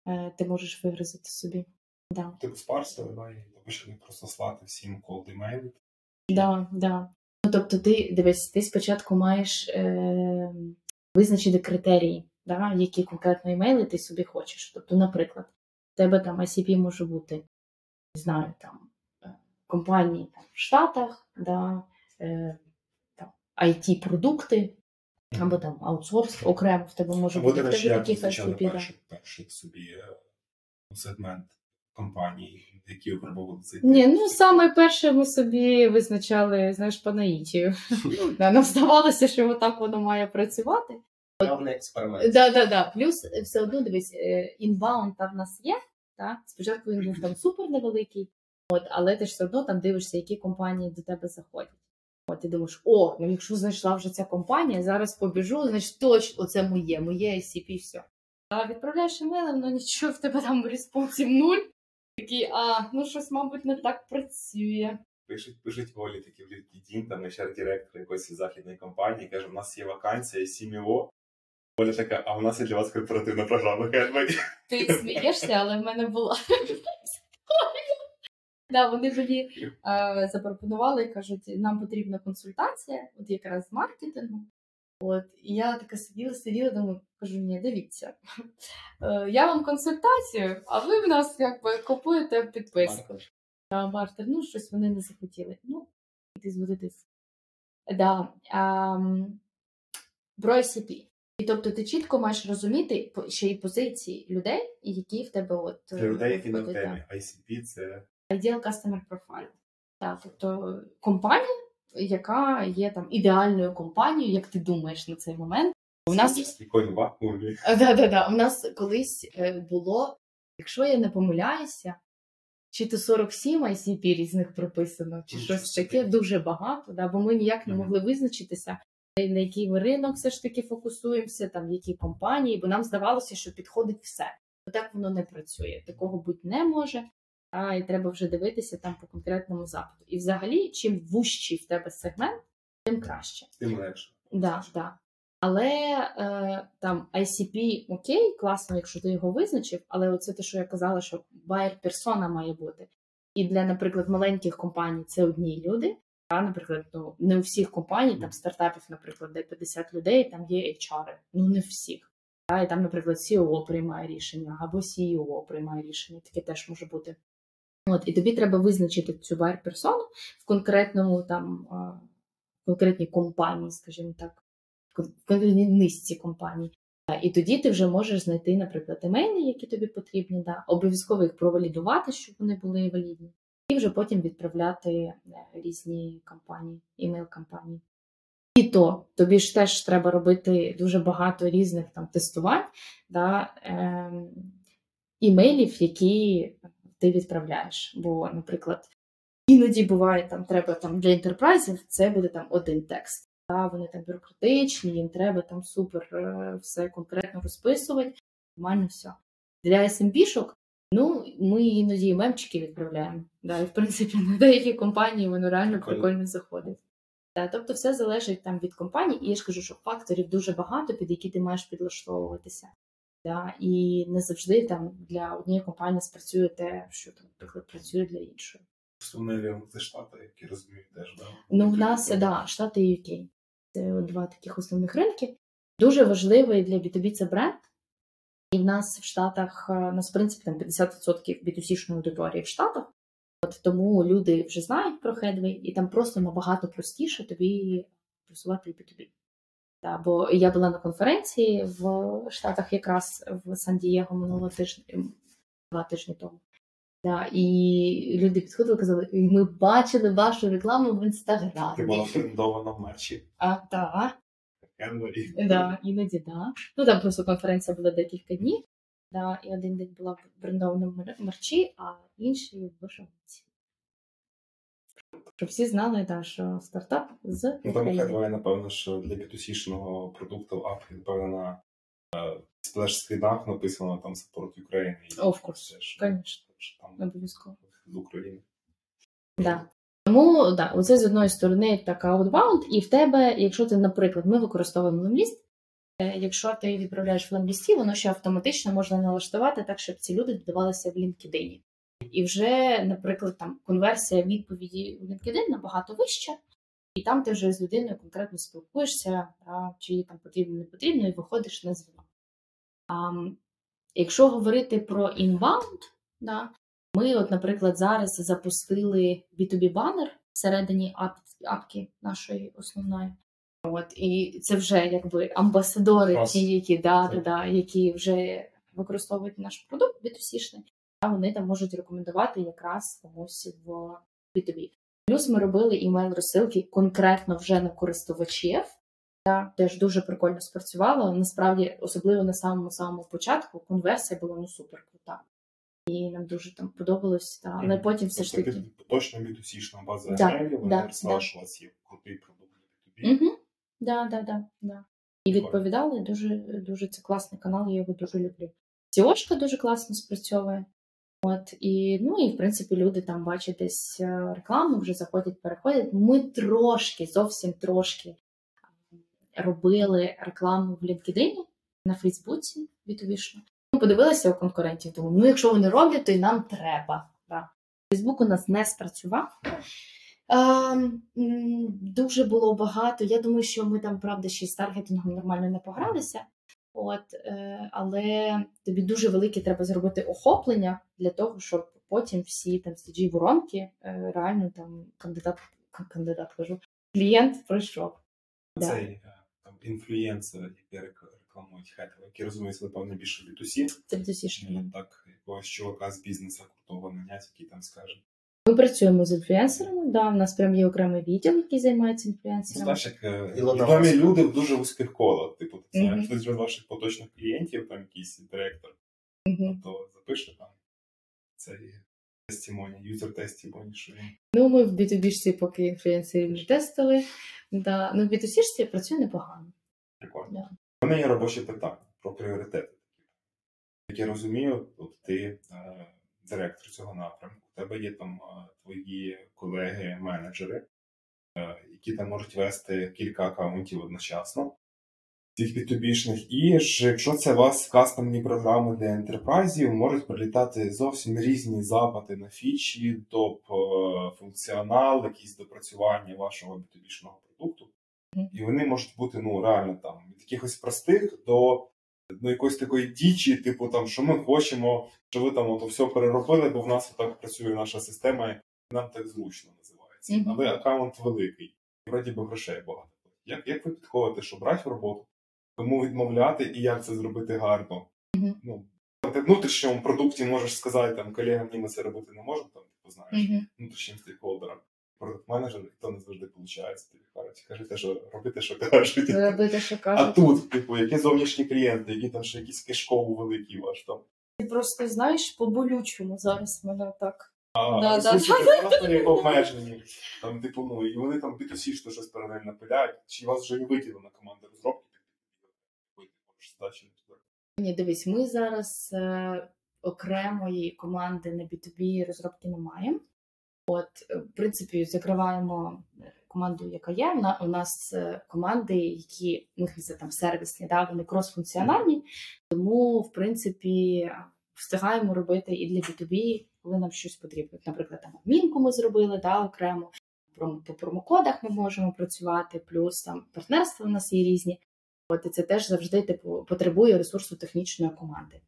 е, ти можеш вигрузити собі. Да. Типу спарсили, да, і почали просто слати всім cold email. Да, да. Ну, тобто, ти дивись, ти спочатку маєш е, визначити критерії, да, які конкретно імейли ти собі хочеш. Тобто, наприклад, в тебе там ICP може бути, не знаю, там е, компанії там, в Штатах, да, е, там, IT-продукти, або там аутсорс окремо в тебе може Або, бути до в речі, тебе як таких визначали перший, перший собі е, сегмент компаній, які випробували цей Ні, ну саме перше ми собі визначали, знаєш, по наїтію. Да, Нам здавалося, що отак воно має працювати. Певний експеримент. Да, да, да. Плюс е, все одно дивись, е, інбаунд там в нас є. Так? Спочатку він був там супер невеликий, от, але ти ж все одно там дивишся, які компанії до тебе заходять. Ти думаєш, о, ну якщо знайшла вже ця компанія, зараз побіжу, значить точно оце моє, моє ICP, все. А відправляєш емейлем, ну нічого в тебе там респонсів нуль. Такий, а, ну щось, мабуть, не так працює. Пишуть, пишуть Олі такі в LinkedIn, там HR директор якоїсь західної компанії, каже, у нас є вакансія CMO. Оля така, а у нас є для вас корпоративна програма. Ти смієшся, але в мене була. Да, вони мені е, запропонували і кажуть, нам потрібна консультація, от якраз з маркетингу. От, і я така сиділа, сиділа, думаю, кажу, ні, дивіться, е, я вам консультацію, а ви в нас якби купуєте підписку. А Мартер, ну щось вони не захотіли. Ну, іди зводитись. Да, ем, про ICP. І тобто ти чітко маєш розуміти ще й позиції людей, які в тебе от Для людей, які не в темі. ICP це Ideal Customer Profile. Так, тобто компанія, яка є там ідеальною компанією, як ти думаєш на цей момент. У нас да, да, да, у нас колись е, було, якщо я не помиляюся, чи то 47 ICP різних прописано, чи щось таке дуже багато, да, бо ми ніяк не могли визначитися, на який ми ринок все ж таки фокусуємося, там в які компанії, бо нам здавалося, що підходить все. Бо так воно не працює. Такого бути не може. А, і треба вже дивитися там по конкретному запиту. І взагалі, чим вужчий в тебе сегмент, тим краще. Тим легше. Да, да. Але е, там ICP окей, класно, якщо ти його визначив, але оце те, що я казала, що buyer персона має бути. І для, наприклад, маленьких компаній це одні люди. А, наприклад, ну не у всіх компаній, там стартапів, наприклад, де 50 людей, там є HR. Ну не всіх. А, і там, наприклад, CEO приймає рішення, або CEO приймає рішення, таке теж може бути. От, і тобі треба визначити цю buyer персону в конкретному там а, конкретній компанії, скажімо так, в конкретній низці компаній. І тоді ти вже можеш знайти, наприклад, емейли, які тобі потрібні, да, обов'язково їх провалідувати, щоб вони були валідні, і вже потім відправляти е, різні компанії, імейл-кампанії. І то тобі ж теж треба робити дуже багато різних там тестувань, да, ем, імейлів, які ти відправляєш. Бо, наприклад, іноді буває там треба там для інтерпрайзів, це буде там один текст. Та вони там бюрократичні, їм треба там супер е, все конкретно розписувати. Нормально все. Для SMB-шок, ну, ми іноді і мемчики відправляємо. Да, і в принципі на деякі компанії воно реально Прикольно. прикольно заходить. Та, тобто все залежить там від компанії, і я ж кажу, що факторів дуже багато, під які ти маєш підлаштовуватися. Да? І не завжди там для однієї компанії спрацює те, що там, наприклад, працює для іншої. Основний це Штати, які розуміють теж, да? Ну, в нас да, Штати і UK. Це два таких основних ринки. Дуже важливий для B2B це бренд. І в нас в Штатах е, у нас, в принципі, там 50% B2C-шної аудиторії в Штатах. От тому люди вже знають про Headway, і там просто набагато простіше тобі просувати і B2B. Да, бо я була на конференції в Штатах якраз в Сан-Дієго минулого тижня, два тижні тому. Да, і люди підходили і казали, ми бачили вашу рекламу в інстаграмі. Ти була трендована в мерчі. А, так, да, іноді да. Ну там просто конференція була декілька днів. Да, і один день була в брендованому мерчі, а інший в шовці. Щоб всі знали, да, що стартап з Ну там України. Хедвей, напевно, що для B2C-шного продукту ап, напевно, на е, сплеш-скрінах написано там Support. І Of course, там Обов'язково. з України. Да. Тому да, оце з одної сторони така outbound, і в тебе, якщо ти, наприклад, ми використовуємо лемліст, якщо ти відправляєш в лемлісті, воно ще автоматично можна налаштувати так, щоб ці люди додавалися в LinkedIn. І вже, наприклад, там конверсія відповіді в LinkedIn набагато вища, і там ти вже з людиною конкретно спілкуєшся, да, чи їй там потрібно, не потрібно, і виходиш на дзвінок. Якщо говорити про inbound, да, ми, от, наприклад, зараз запустили B2B банер всередині ап- апки нашої основної. От, і це вже якби амбасадори, ті, які, да, да, да, які вже використовують наш продукт B2C-шний, а вони там можуть рекомендувати якраз комусь в B2B. Плюс ми робили імейл розсилки конкретно вже на користувачів. Та теж дуже прикольно спрацювало. Насправді, особливо на самому самому початку, конверсія була ну супер крута. І нам дуже там подобалось. Та, але потім все ж Тобто таки. точно B2C-шна база Да, емейлів, вони да, да. що у вас є крутий продукт для B2B. Угу. Да, да, да, да. І відповідали дуже, дуже це класний канал, я його дуже люблю. Сіошка дуже класно спрацьовує. От, і, ну, і в принципі люди там бачать десь е, рекламу, вже заходять, переходять. Ми трошки, зовсім трошки е, робили рекламу в LinkedIn, на Фейсбуці B2B-шно. Ми подивилися у конкурентів, тому ну, якщо вони роблять, то і нам треба. Фейсбук у нас не спрацював. Ем, дуже було багато. Я думаю, що ми там, правда, ще з таргетингом нормально не погралися. От, е, але тобі дуже велике треба зробити охоплення для того, щоб потім всі там cg воронки е, реально там кандидат, кандидат кажу, клієнт пройшов. Цей е, там інфлюєнсер, який рек- рекламують Хедвей, який розуміється, напевно, більше B2C. Це B2C-шно. Так якогось чувака з бізнесу крутого нанять, який там скаже. Ми працюємо з інфлюенсерами. Да, в нас прям є окремий відділ, який займається інфлюенсерами. Знаєш, як е, відомі люди в дуже вузьких колах. Типу, ти знаєш, хтось з ваших поточних клієнтів, там якийсь директор, то запише там цей тестімоні, юзер тестімоні, що він Ну, ми в B2B поки інфлюенсерів не тестили. Да. Ну, в B2C працює непогано. прикольно. Да. У мене є робоче питання про пріоритети. Як я розумію, от ти е, директор цього напрямку, у тебе є там е, твої колеги-менеджери, е, які там можуть вести кілька акаунтів одночасно. Цих B2B-шних. І ж якщо це у вас кастомні програми для ентерпрайзів, можуть прилітати зовсім різні запити на фічі, топ е, функціонал, якісь допрацювання вашого B2B-шного продукту. І вони можуть бути ну реально там від якихось простих до ну, якоїсь такої дічі, типу там, що ми хочемо, що ви там ото все переробили, бо в нас так працює наша система, і нам так зручно називається. Мгм. Але аккаунт великий, і вроді би грошей багато. Як, як ви підходите, що брати в роботу, кому відмовляти і як це зробити гарно? Мгм. Ну, ти в внутрішньому продукті можеш сказати там колегам, ні, ми це робити не можемо, там, типу, знаєш, Мгм. внутрішнім стейкхолдерам. Продакт-менеджер, і то не завжди виходить. Тобі кажуть, кажете, що робите, що кажуть. Робити, що А тут, типу, які зовнішні клієнти, які там ще якийсь кишков великий ваш там. Ти просто знаєш по-болючому зараз мене так. А Да, да, просто обмежені. Там, типу, ну, і вони там B2C що щось паралельно пиляють. Чи вас вже не виділена команда розробки? Ні, дивись, ми зараз е, окремої команди на B2B розробки не маємо. От, е, в принципі, закриваємо команду, яка є. У нас е, команди, які ну, це там сервісні, да, вони крос-функціональні, тому в принципі встигаємо робити і для B2B, коли нам щось потрібно. Наприклад, там адмінку ми зробили да, окремо. По промокодах ми можемо працювати, плюс там партнерства в нас є різні. От і це теж завжди типу потребує ресурсу технічної команди.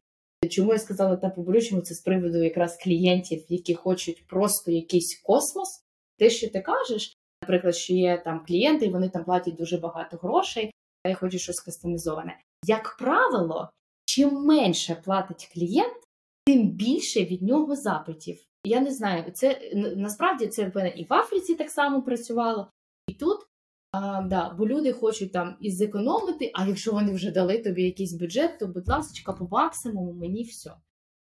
Чому я сказала та по-болючому, це з приводу якраз клієнтів, які хочуть просто якийсь космос. Те, що ти кажеш, наприклад, що є там клієнти, і вони там платять дуже багато грошей, та й хочуть щось кастомізоване. Як правило, чим менше платить клієнт, тим більше від нього запитів. Я не знаю, це насправді це в мене і в Африці так само працювало, і тут. А, да, бо люди хочуть там і зекономити, а якщо вони вже дали тобі якийсь бюджет, то будь ласка, по максимуму мені все.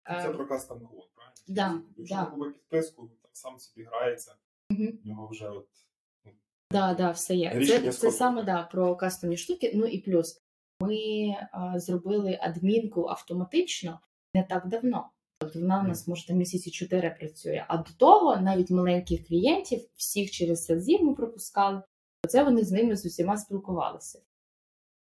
Це Е, про кастом код, правильно? да, Якщо да. купить підписку, там сам собі грається, Мгм. в нього вже от Да, да, все є. Рішення Це, це саме да, про кастомні штуки. Ну і плюс ми а, зробили адмінку автоматично не так давно. Тобто вона в нас може там місяці чотири працює. А до того навіть маленьких клієнтів, всіх через селзів ми пропускали. Оце вони з ними з усіма спілкувалися.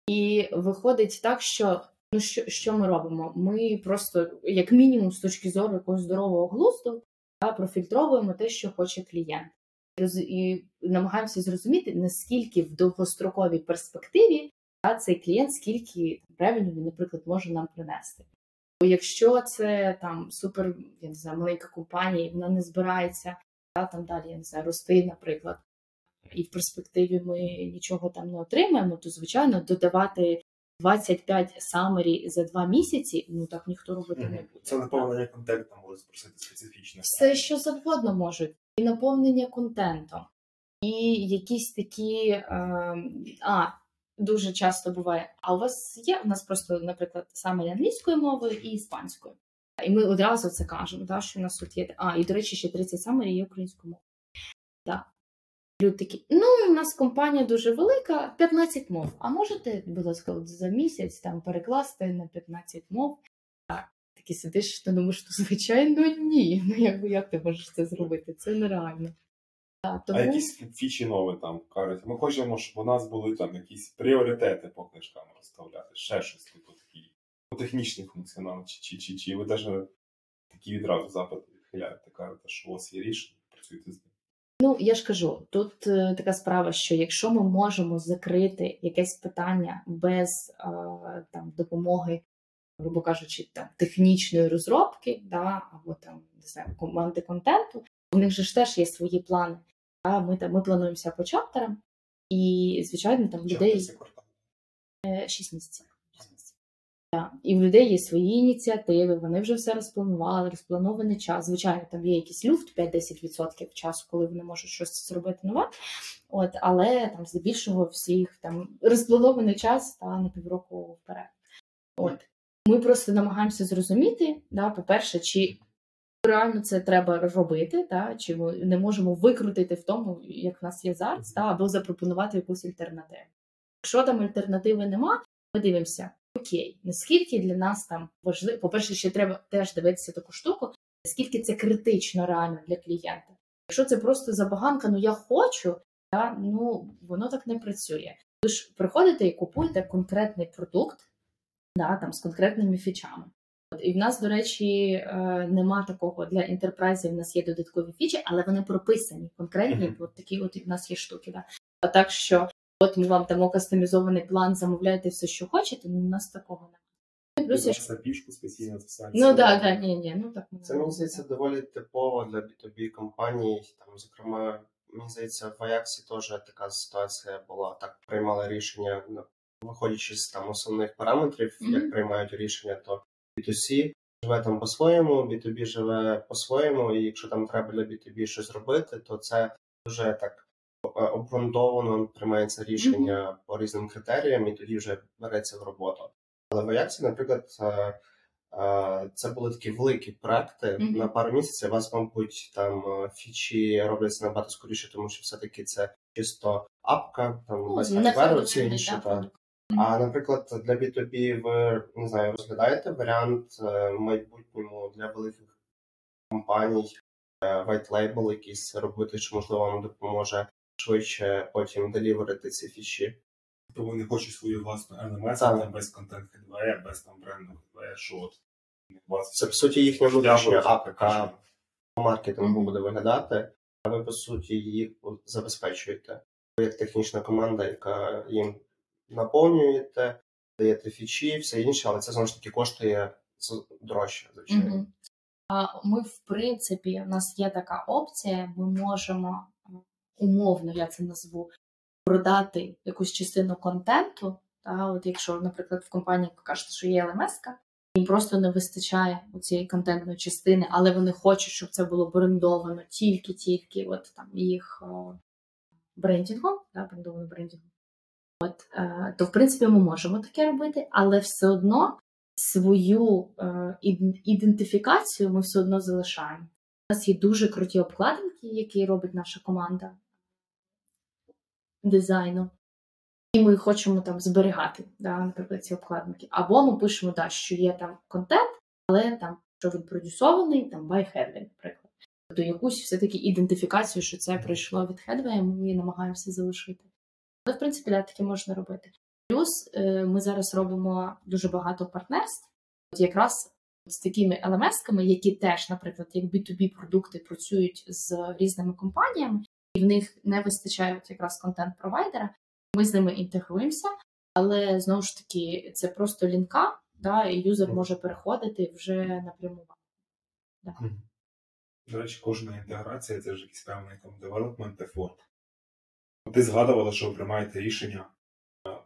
І виходить так, що ну що, що ми робимо? Ми просто, як мінімум, з точки зору якогось здорового глузду, да, профільтровуємо те, що хоче клієнт і намагаємося зрозуміти, наскільки в довгостроковій перспективі та, цей клієнт, скільки ревеню він, наприклад, може нам принести. Бо якщо це там супер, я не знаю, маленька компанія, вона не збирається та, там далі, я не знаю, рости, наприклад, і в перспективі ми нічого там не отримаємо, то звичайно додавати 25 самері за два місяці, ну так ніхто робити не буде. це наповнення контенту може спросити специфічне. Все, що завгодно можуть, і наповнення контентом, і якісь такі. Е, а, дуже часто буває. А у вас є? У нас просто, наприклад, саме англійською мовою і іспанською. І ми одразу це кажемо, да, що у нас тут є. А, і до речі, ще 30 саме є українською мовою. Да. Люди такі, ну, у нас компанія дуже велика, 15 мов. А можете, будь ласка, за місяць там перекласти на 15 мов? Так, такі сидиш, ти думаєш, ну, звичайно, ні. Ну, якби як ти можеш це зробити? Це нереально. Так, тому... А якісь фічі нові там кажуть. Ми хочемо, щоб у нас були там якісь пріоритети по книжкам розставляти, ще щось типу такі. Технічний функціонал, чи, чи, чи, чи ви навіть такі відразу запити відхиляєте, кажете, що у вас є рішення, працюйте з ним. Ну, я ж кажу, тут е, така справа, що якщо ми можемо закрити якесь питання без е, там допомоги, грубо кажучи, там технічної розробки, да, або там не знаю, команди контенту, у них же ж теж є свої плани. Да? Ми там ми плануємося по чаптерам, і звичайно, там людей? 6. Шість місяців. І в людей є свої ініціативи, вони вже все розпланували, розпланований час. Звичайно, там є якийсь люфт 5-10% часу, коли вони можуть щось зробити нове. От, але там здебільшого всіх там розпланований час та на півроку вперед. От. Ми просто намагаємося зрозуміти, да, по-перше, чи реально це треба робити, да, чи ми не можемо викрутити в тому, як в нас є зараз, да, або запропонувати якусь альтернативу. Якщо там альтернативи нема, ми дивимося, окей, наскільки для нас там важливо, по-перше, ще треба теж дивитися таку штуку, наскільки це критично реально для клієнта. Якщо це просто забаганка, ну я хочу, та, ну воно так не працює. Ви ж приходите і купуєте конкретний продукт да, там, з конкретними фічами. От, І в нас, до речі, е, нема такого для інтерпрайзів. У нас є додаткові фічі, але вони прописані конкретні. Мгм. От такі от у нас є штуки. Да. А так що, от ми вам дамо кастомізований план, замовляйте все, що хочете. Ну, у нас такого немає. Ну, Плюс, я ж- Запішку спеційно записати. ну да, да, ні, ні, ну так. Це мені здається доволі типово для B2B компаній. Там, зокрема, мені здається, в Ajax теж така ситуація була. Так приймали рішення, ну, виходячи з там основних параметрів, Мгм. як приймають рішення, то B2C живе там по-своєму, B2B живе по-своєму, і якщо там треба для B2B щось робити, то це дуже так обґрунтовано приймається рішення по різним критеріям, і тоді вже береться в роботу. Але в Ajax, наприклад, е, е, це були такі великі проекти Мгм. на пару місяців. У вас, мабуть, там е, фічі робляться набагато скоріше, тому що все-таки це чисто апка, там без Ну, хардверу, продукт. А наприклад, для B2B ви не знаю, розглядаєте варіант е, в майбутньому для великих компаній е, white label якийсь робити, що можливо вам допоможе швидше потім деліверити ці фіші. Тобто вони хочуть свою власну LMS, там без контент хедвея, без там бренду хедвея, що от Це по суті їхня внутрішня АПК по маркетингу буде виглядати, а ви по суті їх забезпечуєте. Ви як технічна команда, яка їм наповнюєте, даєте фічі, все інше, але це знову ж таки коштує дорожче, звичайно. Ми, в принципі, у нас є така опція, ми можемо умовно, я це назву, продати якусь частину контенту. Та, от якщо, наприклад, в компанії кажете, що є LMS, їм просто не вистачає цієї контентної частини, але вони хочуть, щоб це було брендовано тільки-тільки от там їх о, брендінгом, та, брендованим брендінгом. От, е, то в принципі ми можемо таке робити, але все одно свою е, ідентифікацію ми все одно залишаємо. У нас є дуже круті обкладинки, які робить наша команда дизайну. І ми хочемо там зберігати, да, наприклад, ці обкладинки. Або ми пишемо, да, що є там контент, але там, що він продюсований, там by Headway, наприклад. Тобто якусь все-таки ідентифікацію, що це прийшло від Headway, ми намагаємося залишити. Але, в принципі, да, таке можна робити. Плюс е, ми зараз робимо дуже багато партнерств, от якраз з такими LMS-ками, які теж, наприклад, як B2B продукти працюють з різними компаніями, і в них не вистачає от якраз контент-провайдера. Ми з ними інтегруємося, але знову ж таки, це просто лінка, да, і юзер може переходити вже напряму. До речі, кожна інтеграція це ж якийсь певний там development effort. Ти згадувала, що ви приймаєте рішення,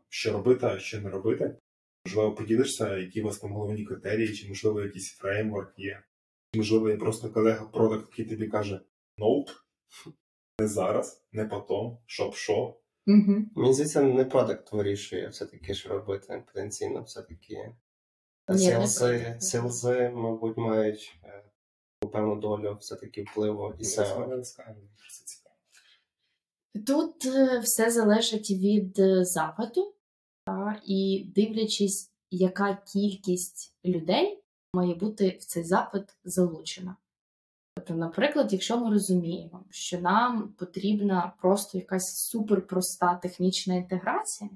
що робити, а що не робити. Можливо, поділишся, які у вас там головні критерії, чи можливо якийсь фреймворк є. Чи можливо є просто колега продакт, який тобі каже nope, не зараз, не потом, щоб що. Угу. Мені здається, не продакт вирішує все-таки, що робити потенційно, все-таки селзи, мабуть, мають е, певну долю все-таки впливу і SEO. цікаво. Тут е, все залежить від е, запиту, та, і дивлячись, яка кількість людей має бути в цей запит залучена. Тобто, наприклад, якщо ми розуміємо, що нам потрібна просто якась суперпроста технічна інтеграція,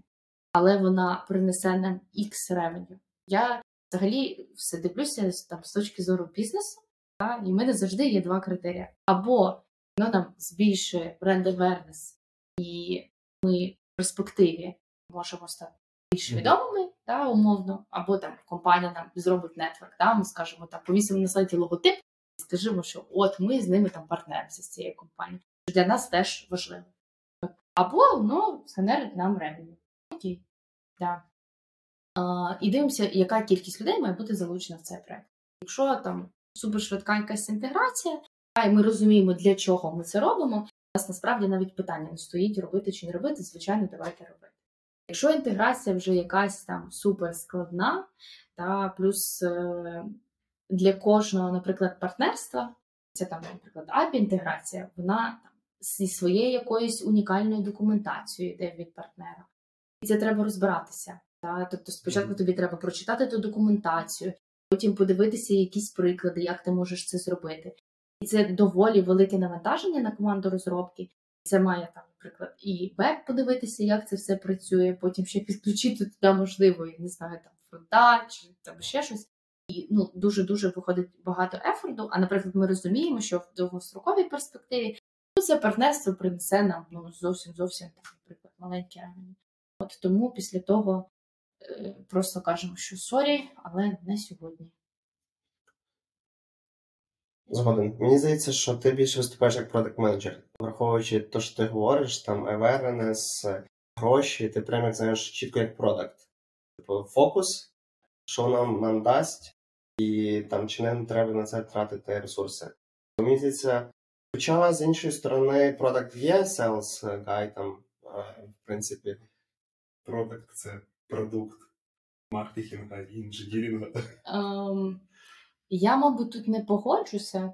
але вона принесе нам X ревеню. Я взагалі все дивлюся там, з точки зору бізнесу, та, і в мене завжди є два критерії. Або воно нам збільшує бренд awareness, і ми в перспективі можемо стати більш відомими, та, умовно, або там компанія нам зробить нетворк, та, ми скажемо, там, повісимо на сайті логотип і скажемо, що от ми з ними там партнеримося з цією компанією. Для нас теж важливо. Або ну, згенерить нам ревеню. Окей. Да. А, і дивимося, яка кількість людей має бути залучена в цей проект. Якщо там супершвидка якась інтеграція, і ми розуміємо, для чого ми це робимо, нас насправді навіть питання не стоїть робити чи не робити, звичайно, давайте робити. Якщо інтеграція вже якась там супер складна, та плюс е, для кожного, наприклад, партнерства, це там, наприклад, API-інтеграція, вона там зі своєю якоюсь унікальною документацією йде від партнера. І це треба розбиратися. Та? Тобто спочатку тобі треба прочитати ту документацію, потім подивитися якісь приклади, як ти можеш це зробити. І це доволі велике навантаження на команду розробки. Це має там, наприклад, і веб подивитися, як це все працює, потім ще підключити туди, можливо, я не знаю, там фронта чи там ще щось. І ну дуже дуже виходить багато ефорту. А наприклад, ми розуміємо, що в довгостроковій перспективі ну, це партнерство принесе нам ну зовсім зовсім наприклад, маленькі ремені. От тому після того е, просто кажемо, що sorry, але не сьогодні. Згоден. Мені здається, що ти більше виступаєш як продакт менеджер, враховуючи те, що ти говориш, там awareness, гроші, ти прямо як знаєш чітко як продакт. Типу фокус, що нам, нам дасть, і там чи не треба на це тратити ресурси. Здається, хоча з іншої сторони, продакт є, sales guy там, в принципі, Продакт це продукт маркетинга і інженірінга. Ем, я, мабуть, тут не погоджуся,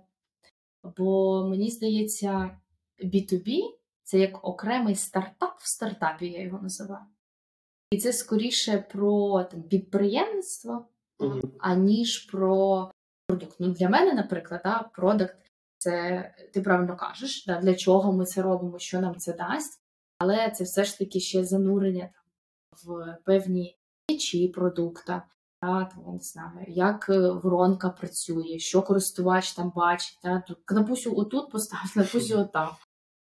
бо мені здається, B2B це як окремий стартап в стартапі, я його називаю. І це скоріше про там, підприємництво, Мгм. аніж про продукт. Ну, для мене, наприклад, да, продакт це ти правильно кажеш, да, для чого ми це робимо, що нам це дасть, але це все ж таки ще занурення там, в певні речі продукта, та, там, я не знаю, як е, воронка працює, що користувач там бачить. Та, тут кнопусю отут постав, кнопусю отам.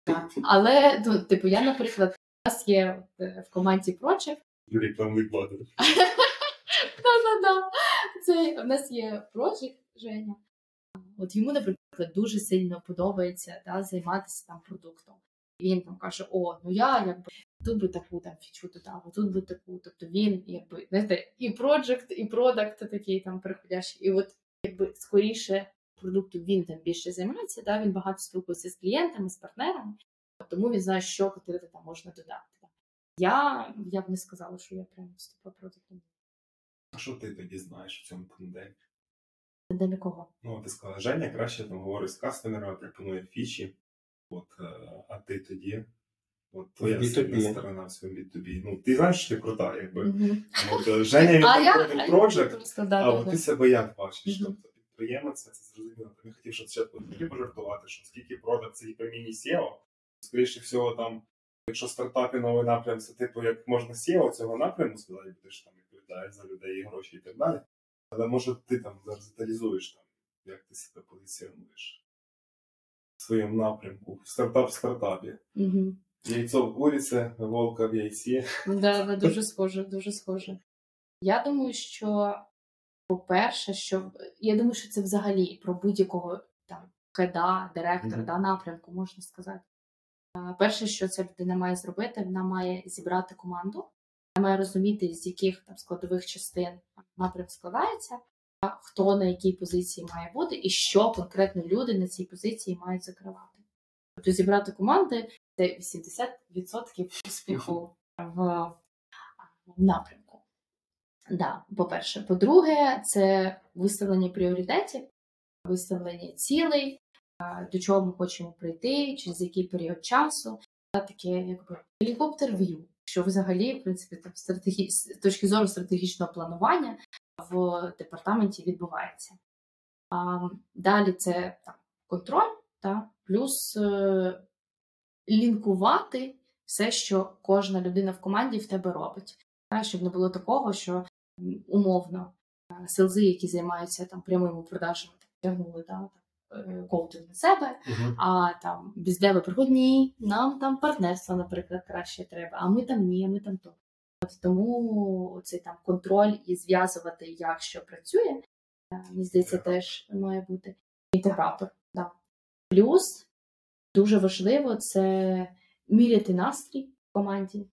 Та. Але, ну, типу, я, наприклад, у нас є е, в команді Project, Рекламний квадр. Да-да-да. Це у нас є Project Женя. От йому, наприклад, дуже сильно подобається да, займатися там продуктом. І Він там каже: О, ну я якби тут би таку там фічу додав, тут би таку. Тобто він, якби знаєте, і Project, і продакт такий там приходящий. І от якби скоріше продукту він там більше займається, да, він багато спілкується з клієнтами, з партнерами, тому він знає, що котрити там можна додати. Я, я б не сказала, що я прям вступила продуктом. А що ти тоді знаєш в цьому тандемі? Для нікого. Ну, ти сказала, Женя краще там говорить з кастомерами, пропонує фічі. От, е, а ти тоді. От твоя B2B. сильна сторона в своєму B2B. Ну, ти знаєш, що ти крута, якби. Мгм. От, Женя він я просто, да, а да, от да. ти себе як бачиш? Тобто підприємець, це зрозуміло. Ти не хотів, щоб спочатку хотів пожартувати, що скільки продакт це типу міні-SEO. Скоріше всього, там, якщо стартапі новий напрям, це типу як можна SEO цього напряму сказати, будеш там відповідаєш за людей гроші і так далі. Але може ти там зараз деталізуєш там, як ти себе позиціонуєш в своєму напрямку. Стартап в стартапі. Мгм. Яйцо в куриці, волка в яйці. Да, да, дуже схоже, дуже схоже. Я думаю, що, по-перше, що я думаю, що це взагалі про будь-якого там хеда, директора, Мгм. да, напрямку, можна сказати. Перше, що ця людина має зробити, вона має зібрати команду, має розуміти, з яких там складових частин напрям складається, хто на якій позиції має бути, і що конкретно люди на цій позиції мають закривати. Тобто зібрати команди це 80% успіху в, напрямку. Да, по-перше. По-друге, це виставлення пріоритетів, виставлення цілей, до чого ми хочемо прийти, через який період часу. Таке якби гелікоптер в'ю, що взагалі, в принципі, там стратегі... з точки зору стратегічного планування в департаменті відбувається. А, далі це там, контроль, та, плюс е, лінкувати все, що кожна людина в команді в тебе робить. Та, щоб не було такого, що умовно е, селзи, які займаються там прямими продажами, тягнули да, там, на себе, а там біздеви приходять, ні, нам там партнерство, наприклад, краще треба, а ми там ні, а ми там то. От тому цей там контроль і зв'язувати, як що працює, е, мені здається, теж має бути інтегратор. Да. Плюс дуже важливо це міряти настрій в команді.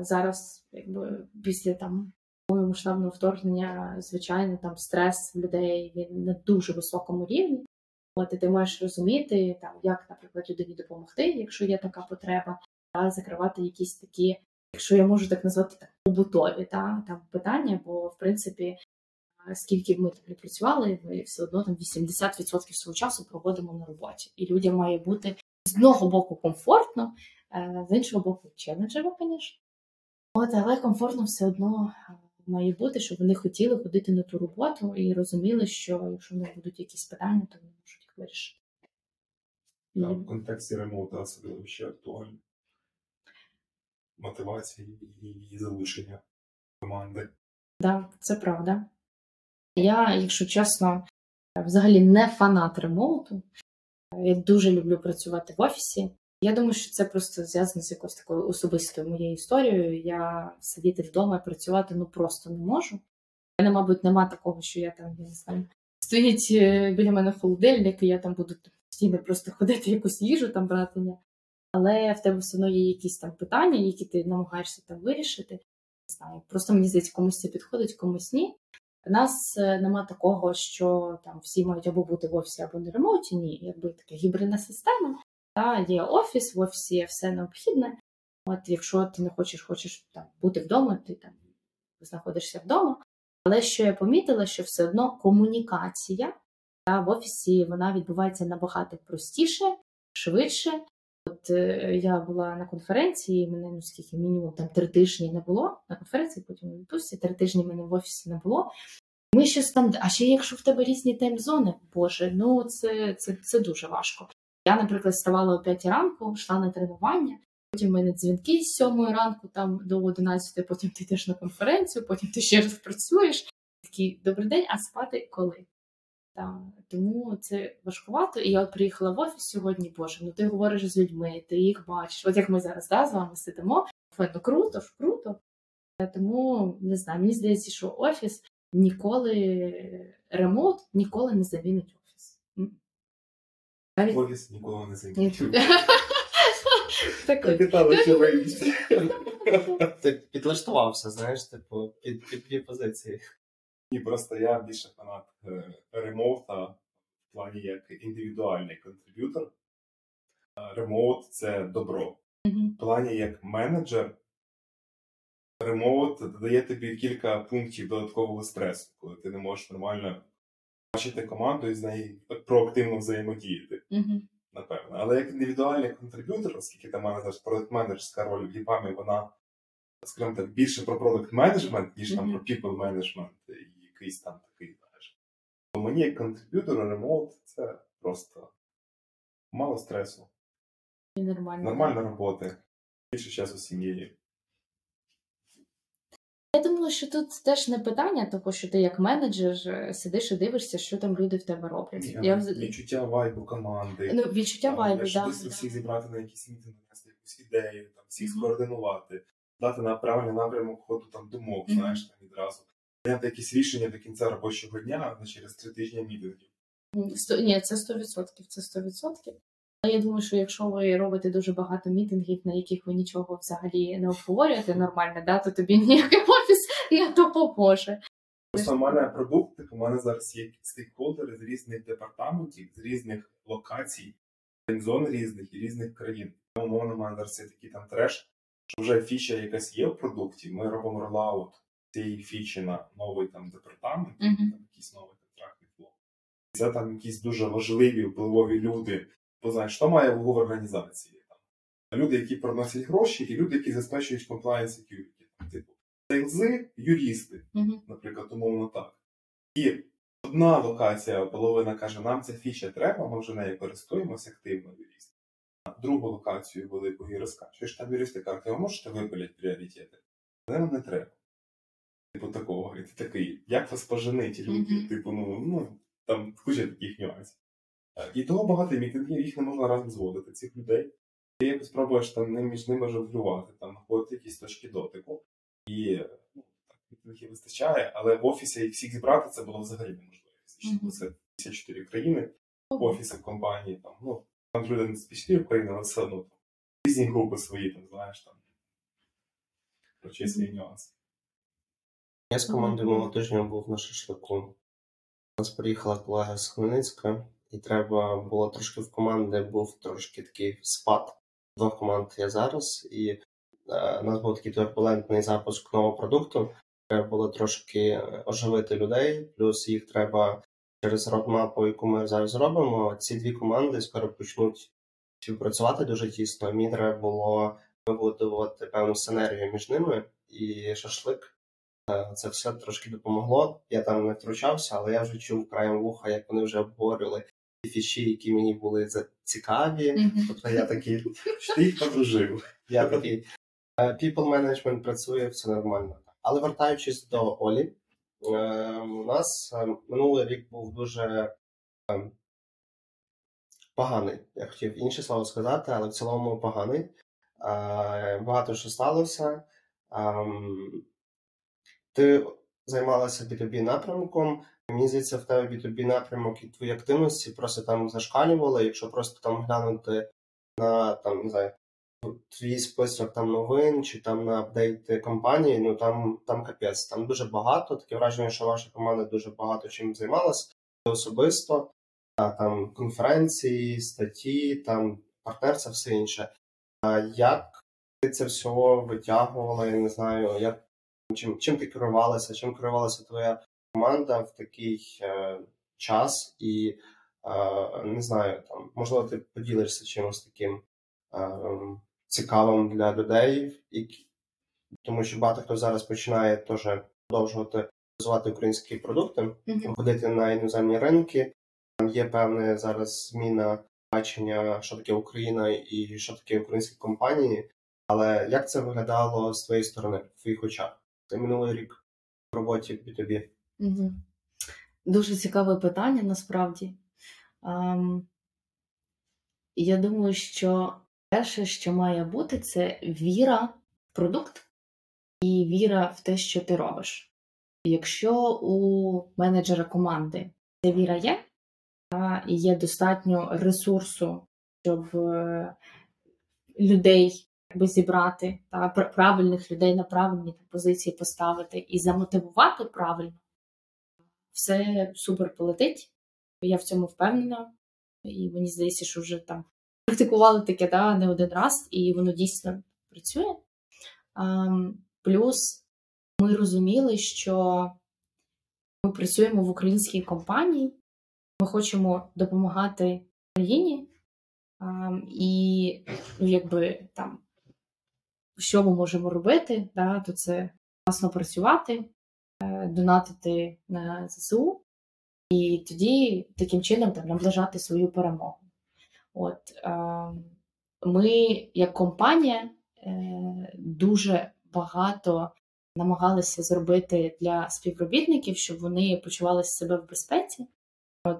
Зараз, якби після там повномасштабного вторгнення, звичайно, там стрес людей він на дуже високому рівні. Ти маєш розуміти, там, як, наприклад, людині допомогти, якщо є така потреба, та закривати якісь такі, якщо я можу так назвати, так, побутові та, там, питання, бо в принципі, скільки б ми там не працювали, ми все одно там 80% свого часу проводимо на роботі. І людям має бути з одного боку комфортно, е, з іншого боку, челенджево, звісно. От, але комфортно все одно е, має бути, щоб вони хотіли ходити на ту роботу і розуміли, що якщо в них будуть якісь питання, то вони можуть вирішити. Там, в контексті ремоута особливо ще актуально. Мотивації і залишення команди. Да, це правда. Я, якщо чесно, взагалі не фанат ремоуту. Я дуже люблю працювати в офісі. Я думаю, що це просто зв'язано з якоюсь такою особистою моєю історією. Я сидіти вдома і працювати ну просто не можу. У мене, мабуть, нема такого, що я там, я не знаю, стоїть е, біля мене холодильник, і я там буду постійно просто ходити якусь їжу там брати. Ні. Але в тебе все одно є якісь там питання, які ти намагаєшся там вирішити. Не знаю, просто мені здається, комусь це підходить, комусь ні. У нас е, нема такого, що там всі мають або бути в офісі, або на ремоуті. Ні, якби така гібридна система. Та є офіс, в офісі є все необхідне. От якщо ти не хочеш, хочеш там бути вдома, ти там знаходишся вдома. Але що я помітила, що все одно комунікація та, в офісі вона відбувається набагато простіше, швидше. От е, я була на конференції, мене ну скільки мінімум там три тижні не було на конференції, потім відпустці, три тижні мене в офісі не було. Ми щось там, а ще якщо в тебе різні таймзони, боже, ну це, це, це дуже важко. Я, наприклад, вставала о 5 ранку, йшла на тренування, потім в мене дзвінки з 7 ранку там до 11, потім ти йдеш на конференцію, потім ти ще раз працюєш. Такий добрий день, а спати коли? Так, тому це важкувато. І я от приїхала в офіс сьогодні, боже, ну ти говориш з людьми, ти їх бачиш. От як ми зараз да, з вами сидимо, ну круто ж, круто. Е, Тому не знаю, мені здається, що офіс ніколи ремонт ніколи не замінить офіс. Навіть Офіс нікого не Так, Капітал очевидність. Ти підлаштувався, знаєш, типу, під, під дві позиції. Ні, просто я більше фанат е, ремоута в плані як індивідуальний contributor. Remote це добро. В плані як менеджер, remote додає тобі кілька пунктів додаткового стресу, коли ти не можеш нормально бачити команду і з нею проактивно взаємодіяти. Напевно. Але як індивідуальний contributor, оскільки там мене зараз продакт-менеджерська роль в Епамі, вона, скажімо так, більше про продакт менеджмент, ніж там про people менеджмент і якийсь там такий, знаєш. То мені як contributor remote це просто мало стресу, І нормально. нормальна робота, більше часу сім'єю. Я думаю, що тут теж не питання, того, що ти як менеджер е, сидиш і дивишся, що там люди в тебе роблять. Ні, Я Відчуття вайбу команди. Ну, відчуття Там, вайбу, знаєш, да, всіх зібрати на якісь мітинги, якусь ідею, там, всіх Мгм. скоординувати, дати на правильний напрямок ходу там думок, Мгм. знаєш, там відразу. Прийняти якісь рішення до кінця робочого дня, а не через три тижні мітингів. Сто- Ні, це 100%, це 100%. Але я думаю, що якщо ви робите дуже багато мітингів, на яких ви нічого взагалі не обговорюєте нормально, да, то тобі ніякий не допоможе. Просто в мене продукт, типу, у мене зараз є стейкхолдери з різних департаментів, з різних локацій, зон різних і різних країн. Тому умовно, у мене зараз є такий там треш, що вже фіча якась є в продукті, ми робимо ролаут цієї фічі на новий там департамент, Мгм. там якийсь новий контрактний. І це там якісь дуже важливі, впливові люди. Бо знаєш, що має в організації? Там, люди, які приносять гроші, і люди, які забезпечують compliance security. Типу, юристи Мгм. наприклад, умовно так. І одна локація, половина каже, нам ця фіча треба, ми вже нею користуємося активно юрист. А другу локацію велику і розкажеш, там юристи кажуть, ви можете випиляти пріоритети? Але нам не треба. Типу такого. І ти такий, як вас поженить люди? Мгм. Типу, ну, ну там куча таких нюансів. Е, І того багато мітингів, їх не можна разом зводити, цих людей. Ти якось пробуєш там між ними жонглювати, там знаходити якісь точки дотику. І ну, так, вистачає, але в офісі їх всіх зібрати це було взагалі неможливо. Це 54 країни, офіси компанії, там, ну, там люди не з 54 країн, але все одно там, різні групи свої, там, знаєш, там. Короче, свої нюанси. Я з командою мого тижня був на шашлику. У нас приїхала колега з Хмельницька, і треба було трошки в команди, був трошки такий спад. Двох команд є зараз, і у нас був такий турбулентний запуск нового продукту. Треба було трошки е, оживити людей, плюс їх треба через родмапу, яку ми зараз робимо. Ці дві команди скоро почнуть співпрацювати дуже тісно. Мені треба було вибудувати певну синергію між ними і шашлик. Е, Це все трошки допомогло. Я там не втручався, але я вже чув краєм вуха, як вони вже обговорювали ті фіші, які мені були цікаві. Тобто я такий, Що ти їх подружив? я такий е, people management працює, все нормально. Але вертаючись до Олі, е, у нас е, минулий рік був дуже е, поганий. Я хотів інше слово сказати, але в цілому поганий. Е, Багато що сталося. Ти займалася B2B напрямком. Мені здається, в тебе B2B напрямок і твої активності просто там зашкалювали. Якщо просто там глянути на там, не знаю, твій список там новин чи там на апдейти компанії, ну там, там капець, там дуже багато. Таке враження, що ваша команда дуже багато чим займалась особисто. А, там конференції, статті, там партнерство, все інше. А як ти це все витягувала? Я не знаю, як чим, чим ти керувалася, чим керувалася твоя команда в такий е, час, і е, не знаю, там можливо, ти поділишся чимось таким е, цікавим для людей, і, тому що багато хто зараз починає теж продовжувати розвивати українські продукти, Мгм. ходити на іноземні ринки. Там є певна зараз зміна бачення, що таке Україна і що таке українські компанії. Але як це виглядало з твоєї сторони, в твоїх очах? Це минулий рік в роботі в B2B. Дуже цікаве питання насправді. Ем, я думаю, що перше, що має бути, це віра в продукт і віра в те, що ти робиш. Якщо у менеджера команди ця віра є, та, є достатньо ресурсу, щоб е, людей якби, зібрати, та, правильних людей на правильні позиції поставити і замотивувати правильно, все супер полетить. Я в цьому впевнена. І мені здається, що вже там практикували таке да, не один раз, і воно дійсно працює. Плюс ми розуміли, що ми працюємо в українській компанії, ми хочемо допомагати країні, і ну, якби там, що ми можемо робити, да, то це класно працювати, е, донатити на ЗСУ, і тоді таким чином там, наближати свою перемогу. От, е, ми, як компанія, е, дуже багато намагалися зробити для співробітників, щоб вони почувалися себе в безпеці.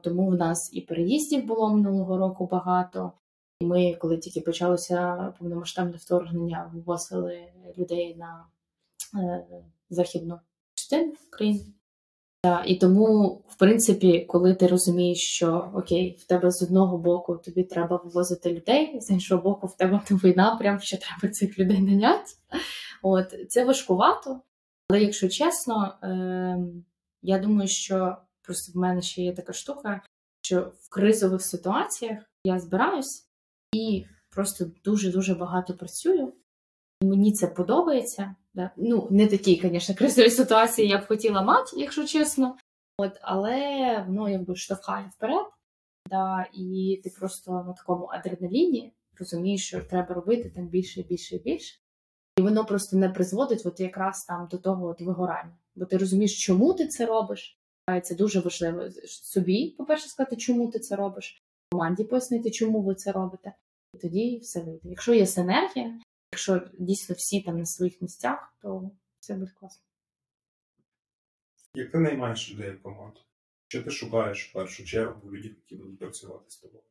Тому в нас і переїздів було минулого року багато. І ми, коли тільки почалося повномасштабне вторгнення, вивозили людей на е, західну частину країни. І тому, в принципі, коли ти розумієш, що окей, в тебе з одного боку тобі треба вивозити людей, з іншого боку, в тебе новий напрям, що треба цих людей наняти. От це важкувато. Але якщо чесно, е, я думаю, що просто в мене ще є така штука, що в кризових ситуаціях я збираюсь і просто дуже-дуже багато працюю. І мені це подобається. Да? Ну, не такі, звісно, кризові ситуації я б хотіла мати, якщо чесно. От, але воно якби штовхає вперед. Да? І ти просто на такому адреналіні розумієш, що треба робити там більше і більше і більше. І воно просто не призводить от якраз там до того от вигорання. Бо ти розумієш, чому ти це робиш. Це дуже важливо собі, по-перше, сказати, чому ти це робиш, команді пояснити, чому ви це робите. І тоді все вийде. Якщо є синергія, якщо дійсно всі там на своїх місцях, то все буде класно. Як ти наймаєш людей в команду? Що ти шукаєш в першу чергу людей, які будуть працювати з тобою?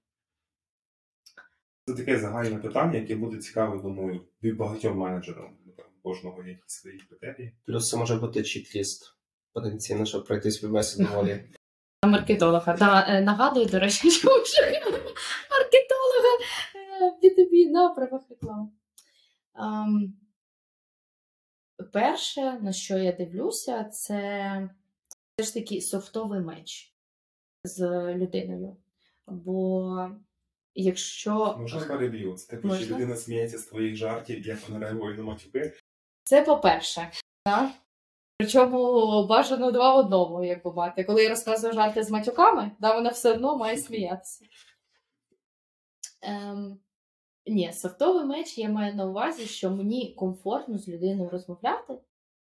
Це таке загальне питання, яке буде цікаве, думаю, від багатьом менеджерам. Кожного якісь свої критерії. Плюс це може бути чіт-ліст потенційно, щоб пройти співбесіду волі. Маркетолога. Да, е, нагадую, до речі, що маркетолога е, B2B на правах реклами. Ем, Перше, на що я дивлюся, це все ж таки софтовий меч з людиною. Бо якщо Можна переб'ю? Це типу, що людина сміється з твоїх жартів, як вона реагує на матюки. Це по-перше. Так? Причому бажано два в одному, як би мати. Коли я розказую жарти з матюками, да, вона все одно має сміятися. Ем, ні, софтовий меч я маю на увазі, що мені комфортно з людиною розмовляти.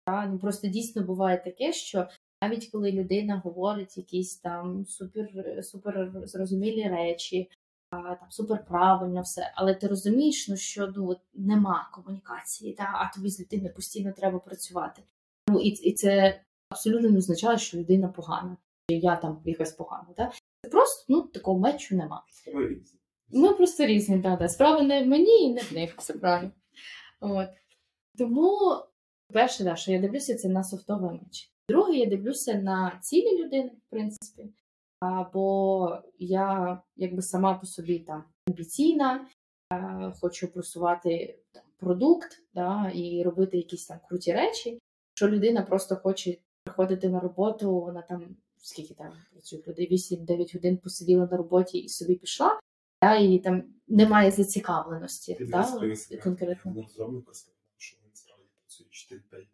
Та? Ну, просто дійсно буває таке, що навіть коли людина говорить якісь там супер, супер зрозумілі речі, а, там супер правильно все, але ти розумієш, ну, що ну, нема комунікації, та? а тобі з людиною постійно треба працювати. Ну, і, і це абсолютно не означає, що людина погана, чи я там якась погана. Та? Просто ну, такого мечу нема. Ми просто різні, да, да. Справа не в мені і не в них, все правильно. От. Тому, перше, да, що я дивлюся, це на софтовий меч. Друге, я дивлюся на цілі людини, в принципі. А, бо я якби сама по собі там амбіційна, хочу просувати там, продукт да, і робити якісь там круті речі. Якщо людина просто хоче приходити на роботу, вона там скільки там працюють люди, 8-9 годин посиділа на роботі і собі пішла, да, і там немає зацікавленості Ти да, дивись конкретно. Не розробник сказав, що він справді працює 4-5.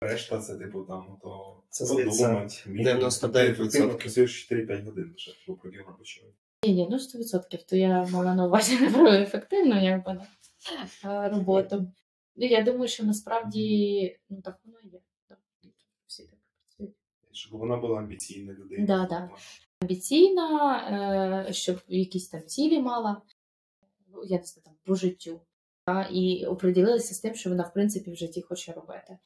Решта це типу там, то Це подумати, 99%. Працюєш 4-5 годин лише по пробігу робочого. Ні, ні, ну 100%. То я мала на увазі не про ефективну якби, не, роботу. Ну, я думаю, що насправді ну, так воно і є. Так, всі так. працюють. щоб вона була амбіційна людина. Да, да. Амбіційна, е, щоб якісь там цілі мала, я не знаю, там, по життю. І оприділилася з тим, що вона, в принципі, в житті хоче робити.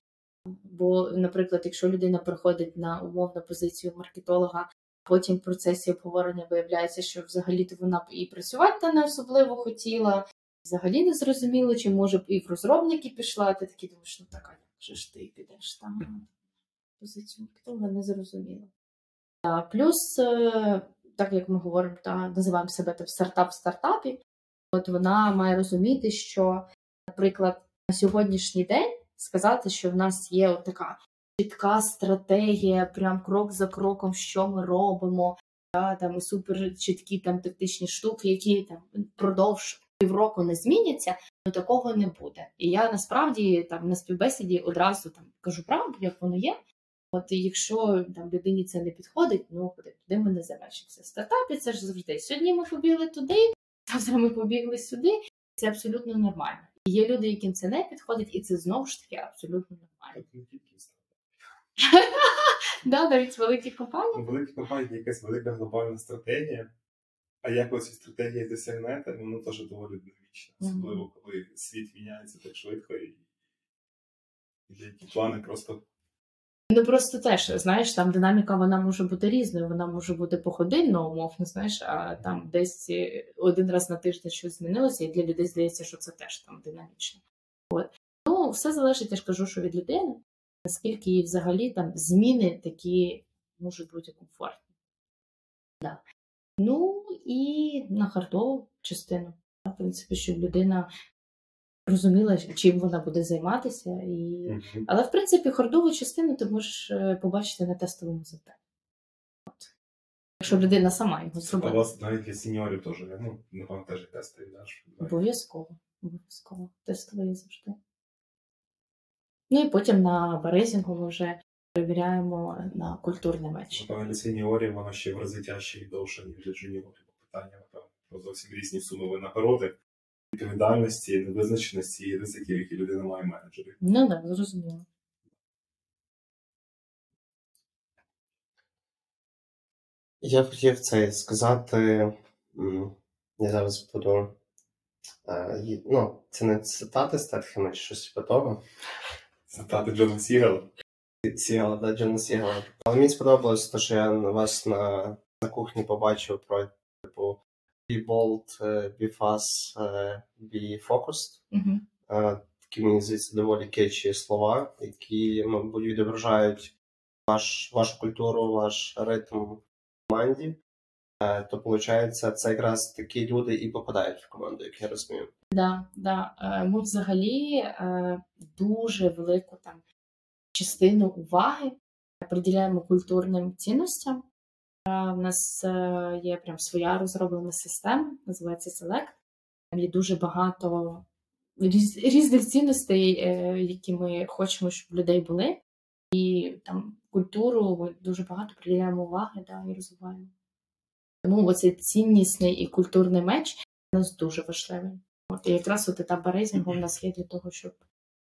Бо, наприклад, якщо людина приходить на умовну позицію маркетолога, потім в процесі обговорення виявляється, що взагалі-то вона б і працювати не особливо хотіла, взагалі не зрозуміло, чи може б і в розробники пішла, ти такий думаєш, ну така, як же ж ти підеш там на позицію маркетолога, не зрозуміло. Та, Плюс, е, так як ми говоримо, та називаємо себе там стартап в стартапі, от вона має розуміти, що, наприклад, на сьогоднішній день сказати, що в нас є от така чітка стратегія, прям крок за кроком, що ми робимо, та, там супер чіткі там тактичні штуки, які там впродовж півроку не зміняться, ну такого не буде. І я насправді там на співбесіді одразу там кажу правду, як воно є. От якщо там людині це не підходить, ну куди туди ми не завершимося. В стартапі це ж завжди. Сьогодні ми побігли туди, завтра ми побігли сюди. Це абсолютно нормально. І є люди, яким це не підходить, і це знову ж таки абсолютно нормально. Да, навіть великі компанії. У великій компанії якась велика глобальна стратегія, а як ви ці стратегії досягнете, воно теж доволі динамічно. Особливо, коли світ міняється так швидко і деякі плани просто Ну просто теж, знаєш, там динаміка вона може бути різною, вона може бути погодинно, умовно, знаєш, а там десь е, один раз на тиждень щось змінилося, і для людей здається, що це теж там динамічно. От. Ну, все залежить, я ж кажу, що від людини, наскільки їй взагалі там зміни такі можуть бути комфортні. Да. Ну і на хардову частину, в принципі, щоб людина розуміла, чим вона буде займатися, і але в принципі хардову частину ти можеш е, побачити на тестовому завданні. Якщо людина сама його А у вас навіть для сеньорів теж, ну, напевно, теж тести, да? Обов'язково. Обов'язково. Тестове є завжди. Ну і потім на березінгу ми вже перевіряємо на культурний меч. Напевно, для сеньорів воно ще в рази тяжче і довше, ніж для джуніорів. Питання, напевно, зовсім різні суми винагороди, відповідальності, невизначеності і ризиків, які людина має менеджерів. Ну так, да, зрозуміло. Я хотів це сказати. Я зараз буду. е, Ну, це не цитати Стетхема чи щось по того. Цитати Джона Сігала. Сігала, да, Джона Сігала. Але мені сподобалось те, що я вас на, на кухні побачив про типу be bold, е, be fast, е, be focused. Такі, мені здається, доволі кетчі слова, які, мабуть, відображають ваш, вашу культуру, ваш ритм в команді. Е, То, виходить, це якраз такі люди і попадають в команду, як я розумію. Да, да. Е, Ми взагалі е, дуже велику там частину уваги приділяємо культурним цінностям. Е, У нас е, є прям своя розроблена система, називається Select. Там є дуже багато різ- різних цінностей, е, які ми хочемо, щоб людей були. І там культуру ми дуже багато приділяємо уваги да, і розвиваємо. Тому оцей ціннісний і культурний меч у нас дуже важливий. От, і якраз от етап березінгу в нас є для того, щоб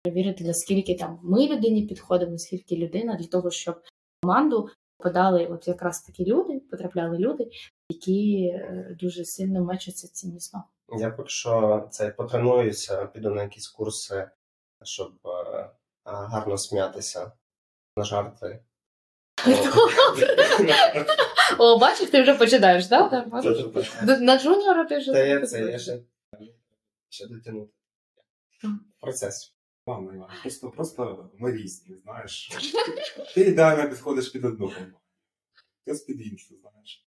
перевірити, наскільки там ми людині підходимо, наскільки людина, для того, щоб команду подали от якраз такі люди, потрапляли люди, які е, дуже сильно мечаться ціннісно. Я поки що це потренуюся, піду на якісь курси, щоб е, а, гарно сміятися на жарти. О, бачиш, ти вже починаєш, так? На джуніора ти вже я це я ще, ще дотягнути. Процес. Ладно, Іван, просто, просто ми різні, знаєш. Ти ідеально підходиш під одну компанію. Ти під іншу, знаєш.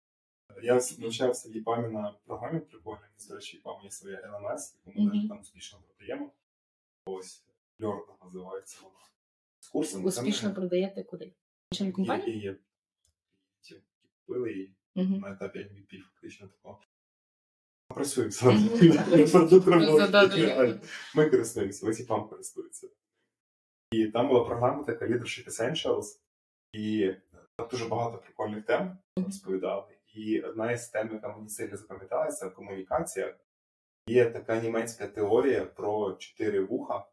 Я навчався в ЄПАМі на програмі прикольній, до речі, ЄПАМ є своя LMS, яку ми навіть там успішно продаємо. Ось, Льорда називається вона. З курсом успішно продаєте куди? Іншим компаніям? Купили її на етапі MVP фактично такого. Працюємо саме. Мгм. Продукт робочий, Задати. реально. Ми користуємося, ось і пам користується. І там була програма така Leadership Essentials, і там дуже багато прикольних тем розповідали. І одна із тем, яка мені сильно запам'яталася в комунікаціях, є така німецька теорія про чотири вуха.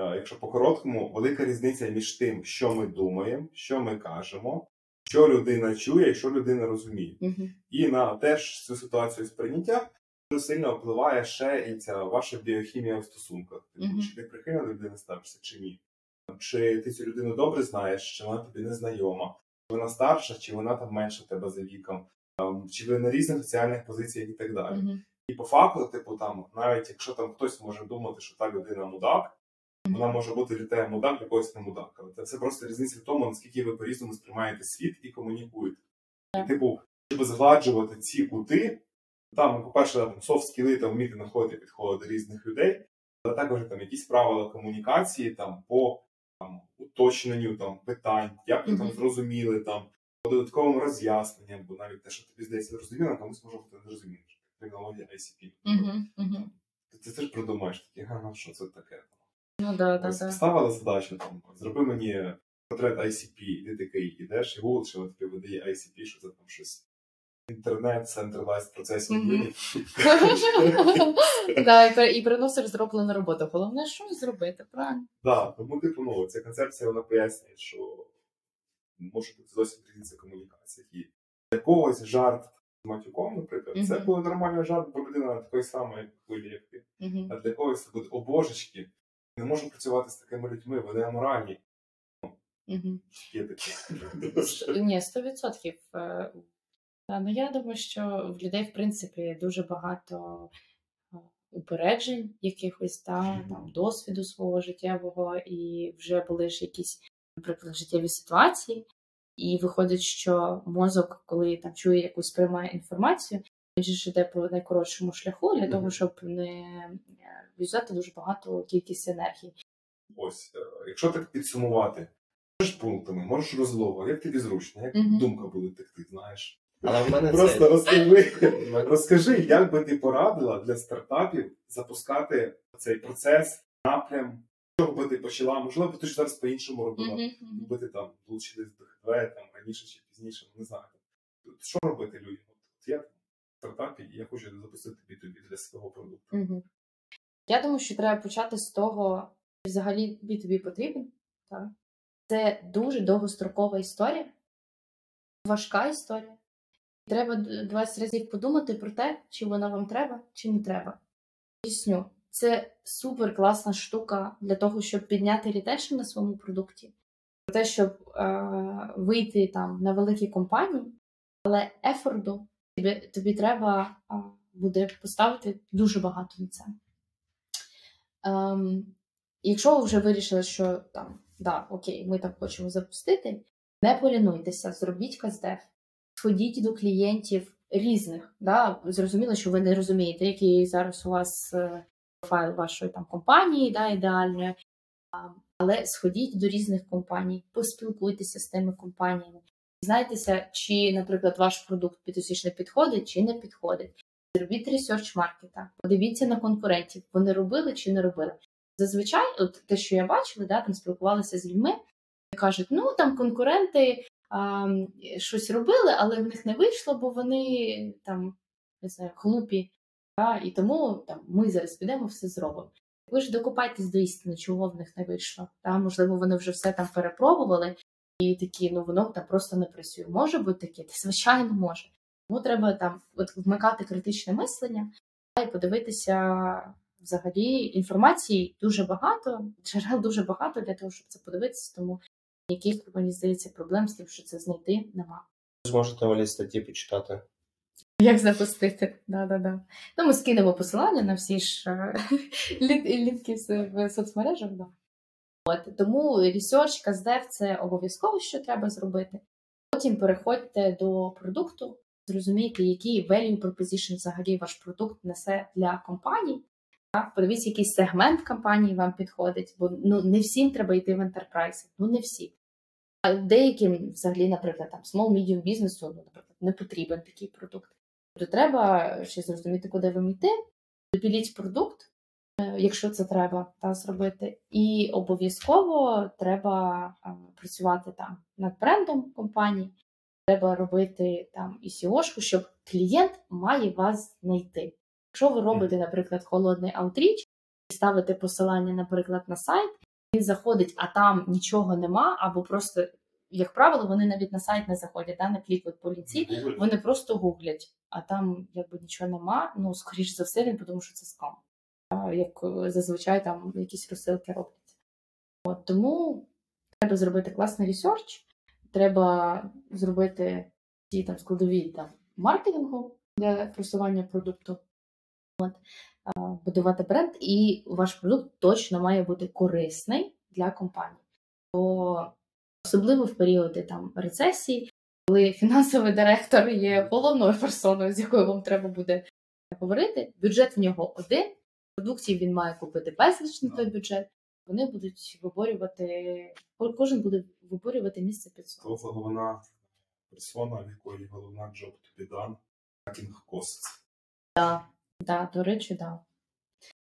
Е, Якщо по-короткому, велика різниця між тим, що ми думаємо, що ми кажемо, що людина чує і що людина розуміє. Мгм. І на теж цю ситуацію сприйняття дуже сильно впливає ще і ця ваша біохімія в стосунках. Мгм. Чи ти прихильно до людини ставишся, чи ні? Чи ти цю людину добре знаєш, чи вона тобі не знайома, чи вона старша, чи вона там менша тебе за віком, чи ви на різних соціальних позиціях і так далі. Мгм. І по факту, типу, там, навіть якщо там хтось може думати, що та людина мудак, вона може бути для тебе мудак, для когось не мудак. Але це все просто різниця в тому, наскільки ви по-різному сприймаєте світ і комунікуєте. І, типу, щоб згладжувати ці кути, там, по-перше, там софт скіли там вміти знаходити підходи до різних людей, але також там якісь правила комунікації там по там, уточненню там питань, як ви там зрозуміли там. По додатковим роз'ясненням, бо навіть те, що тобі здається зрозуміло, комусь може бути не зрозуміло. Термінологія ICP. Мгм. Мгм. Ти це теж придумаєш ага, що це таке? Ну да, да, да. Поставила задачу там, зроби мені портрет ICP, і ти такий ідеш і Google, що тобі видає ICP, що це там щось. Інтернет, Centralized Processing. Unit. Да, і приносиш зроблену роботу. Головне, що зробити, правильно? Да, тому типу, ну, ця концепція вона пояснює, що може бути зовсім різниця в комунікаціях. І для когось жарт з матюком, наприклад, це буде нормальний жарт, бо людина такої самої хвилі, як ти. А для когось це буде о божечки. Не можу працювати з такими людьми, вони аморальні. Мгм. Є такі. Ні, сто відсотків. Е, та, Ну я думаю, що в людей, в принципі, дуже багато е, упереджень, якихось та, там, досвіду свого життєвого, і вже були ж якісь, наприклад, життєві ситуації. І виходить, що мозок, коли там чує якусь приймає інформацію, ж йде по найкоротшому шляху для того, щоб не е, юзати дуже багато кількість енергії. Ось, е, якщо так підсумувати, можеш пунктами, можеш розлово, як тобі зручно, як Мгм. думка буде текти, знаєш. Але в мене Просто це розкажи, розкажи, як би ти порадила для стартапів запускати цей процес, напрям, що би ти почала, можливо, ти ж зараз по-іншому робила. Якби ти там долучились до ХВ, там раніше чи пізніше, не знаю. Що робити людям? От я в стартапі, і я хочу запустити B2B для свого продукту. Мгм. Я думаю, що треба почати з того, що взагалі тобі тобі потрібен. Так? Це дуже довгострокова історія, важка історія. Треба 20 разів подумати про те, чи вона вам треба, чи не треба. Поясню, це супер класна штука для того, щоб підняти ретеншн на своєму продукті, про те, щоб е- вийти там на великі компанії, але ефорду тобі, тобі треба буде поставити дуже багато на це. Ем, якщо ви вже вирішили, що там, да, окей, ми так хочемо запустити, не полінуйтеся, зробіть каздев, сходіть до клієнтів різних. Да? Зрозуміло, що ви не розумієте, який зараз у вас е, профайл вашої там компанії, да, ідеальної. Але сходіть до різних компаній, поспілкуйтеся з тими компаніями. Дізнайтеся, чи, наприклад, ваш продукт підосічно підходить, чи не підходить. Зробіть ресерч маркета, подивіться на конкурентів, вони робили чи не робили. Зазвичай, от те, що я бачила, да, там спілкувалися з людьми, кажуть, ну там конкуренти а, щось робили, але в них не вийшло, бо вони там не знаю, глупі. Да, і тому там ми зараз підемо, все зробимо. Ви ж докопайтесь до істини, чого в них не вийшло. Та, можливо, вони вже все там перепробували, і такі, ну воно там просто не працює. Може бути таке? Та, звичайно, може. Тому треба там от вмикати критичне мислення та, і подивитися взагалі інформації дуже багато, джерел дуже багато для того, щоб це подивитися, тому ніяких, мені здається, проблем з тим, що це знайти, нема. зможете Олі статті почитати. Як запустити? Да-да-да. Ну, ми скинемо посилання на всі ж е, лінки в соцмережах. Да. От, тому research, custdev це обов'язково, що треба зробити. Потім переходьте до продукту, зрозумійте, який value proposition взагалі ваш продукт несе для компаній. Подивіться, який сегмент компанії вам підходить, бо ну, не всім треба йти в enterprise, ну не всі. А деяким, взагалі, наприклад, там small medium бізнесу, ну, наприклад, не потрібен такий продукт. Тобто треба ще зрозуміти, куди вам йти, допіліть продукт, якщо це треба та, зробити. І обов'язково треба е, працювати там над брендом компанії, треба робити там і SEO-шку, щоб клієнт має вас знайти. Якщо ви робите, наприклад, холодний аутріч і ставите посилання, наприклад, на сайт, він заходить, а там нічого нема, або просто, як правило, вони навіть на сайт не заходять, да, не клікають по лінці, вони просто гуглять, а там якби нічого нема. Ну, скоріш за все, він подумав, що це скам. Як е, зазвичай там якісь розсилки робляться. От, тому треба зробити класний research, треба зробити ті там складові там маркетингу для просування продукту. От, будувати бренд, і ваш продукт точно має бути корисний для компанії. Бо особливо в періоди там рецесії, коли фінансовий директор є головною персоною, з якою вам треба буде говорити, бюджет в нього один, продуктів він має купити безліч на той бюджет. Вони будуть виборювати, кожен буде виборювати місце під собою. То головна персона, в якої головна job to be done, tracking costs. Да, до речі, да.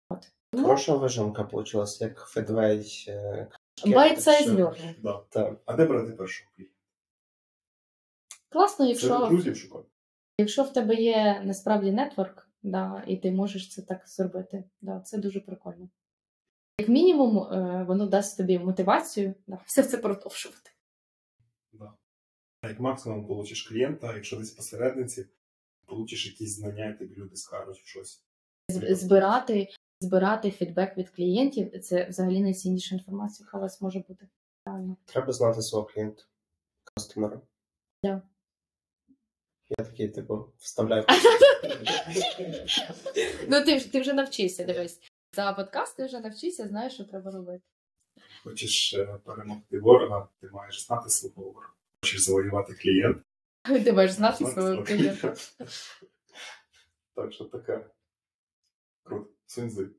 От. Хороша вижимка вийшла, як Федвей. е, size learning. Да. Так. А де брати першого клієнта? Класно, Це якщо, друзів шукати. якщо в тебе є насправді нетворк, да, і ти можеш це так зробити. Да, це дуже прикольно. Як мінімум, е, воно дасть тобі мотивацію да, все це продовжувати. Да. А Як максимум получиш клієнта, якщо десь посередниці, получиш якісь знання, і тобі люди скажуть щось. Збирати, збирати фідбек від клієнтів це взагалі найцінніша інформація, яка у вас може бути. Правильно. Треба знати свого клієнта, кастомера. Да. Я такий, типу, вставляю. Ну, ти, ти вже навчився, дивись. За подкаст ти вже навчився, знаєш, що треба робити. Хочеш е, перемогти ворога, ти маєш знати свого ворога. Хочеш завоювати клієнта. Ти маєш знати свого клієнта. Так що таке. Круто. Суньзи.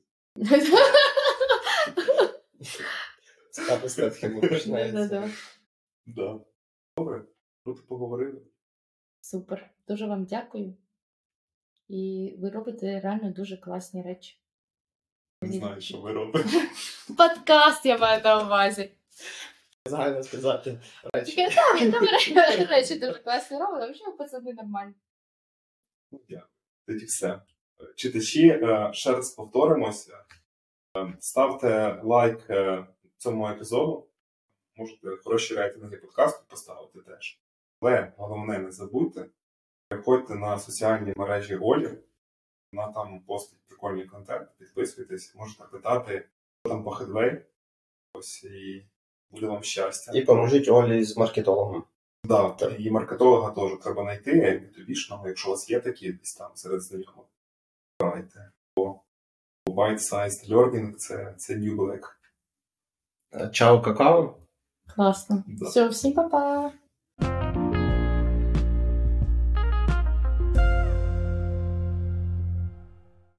Цікавий статхему починається. Добре. Круто поговорили. Супер. Дуже вам дякую. І ви робите реально дуже класні речі. Не знаю, що ви робите. Подкаст я маю на увазі. Загально сказати речі. Тільки там ре- речі дуже класні робили, а взагалі пацани нормальні. Ну, Дякую. Тоді все. Читачі, е, ще раз повторимося. Е, Ставте лайк е, цьому епізоду. Можете хороші рейтинги подкасту поставити теж. Але головне, не забудьте, переходьте на соціальні мережі Олі. Вона там постить прикольний контент. Підписуйтесь, можете питати, що там по хедвей. Ось і буде вам щастя. І поможіть Олі з маркетологом. Да, і маркетолога теж треба знайти, B2B-шного, якщо у вас є такі десь там серед знайомих. Давайте. Бо bite-sized learning це, це new black. Чао, какао. Класно. Да. Все, всім па-па!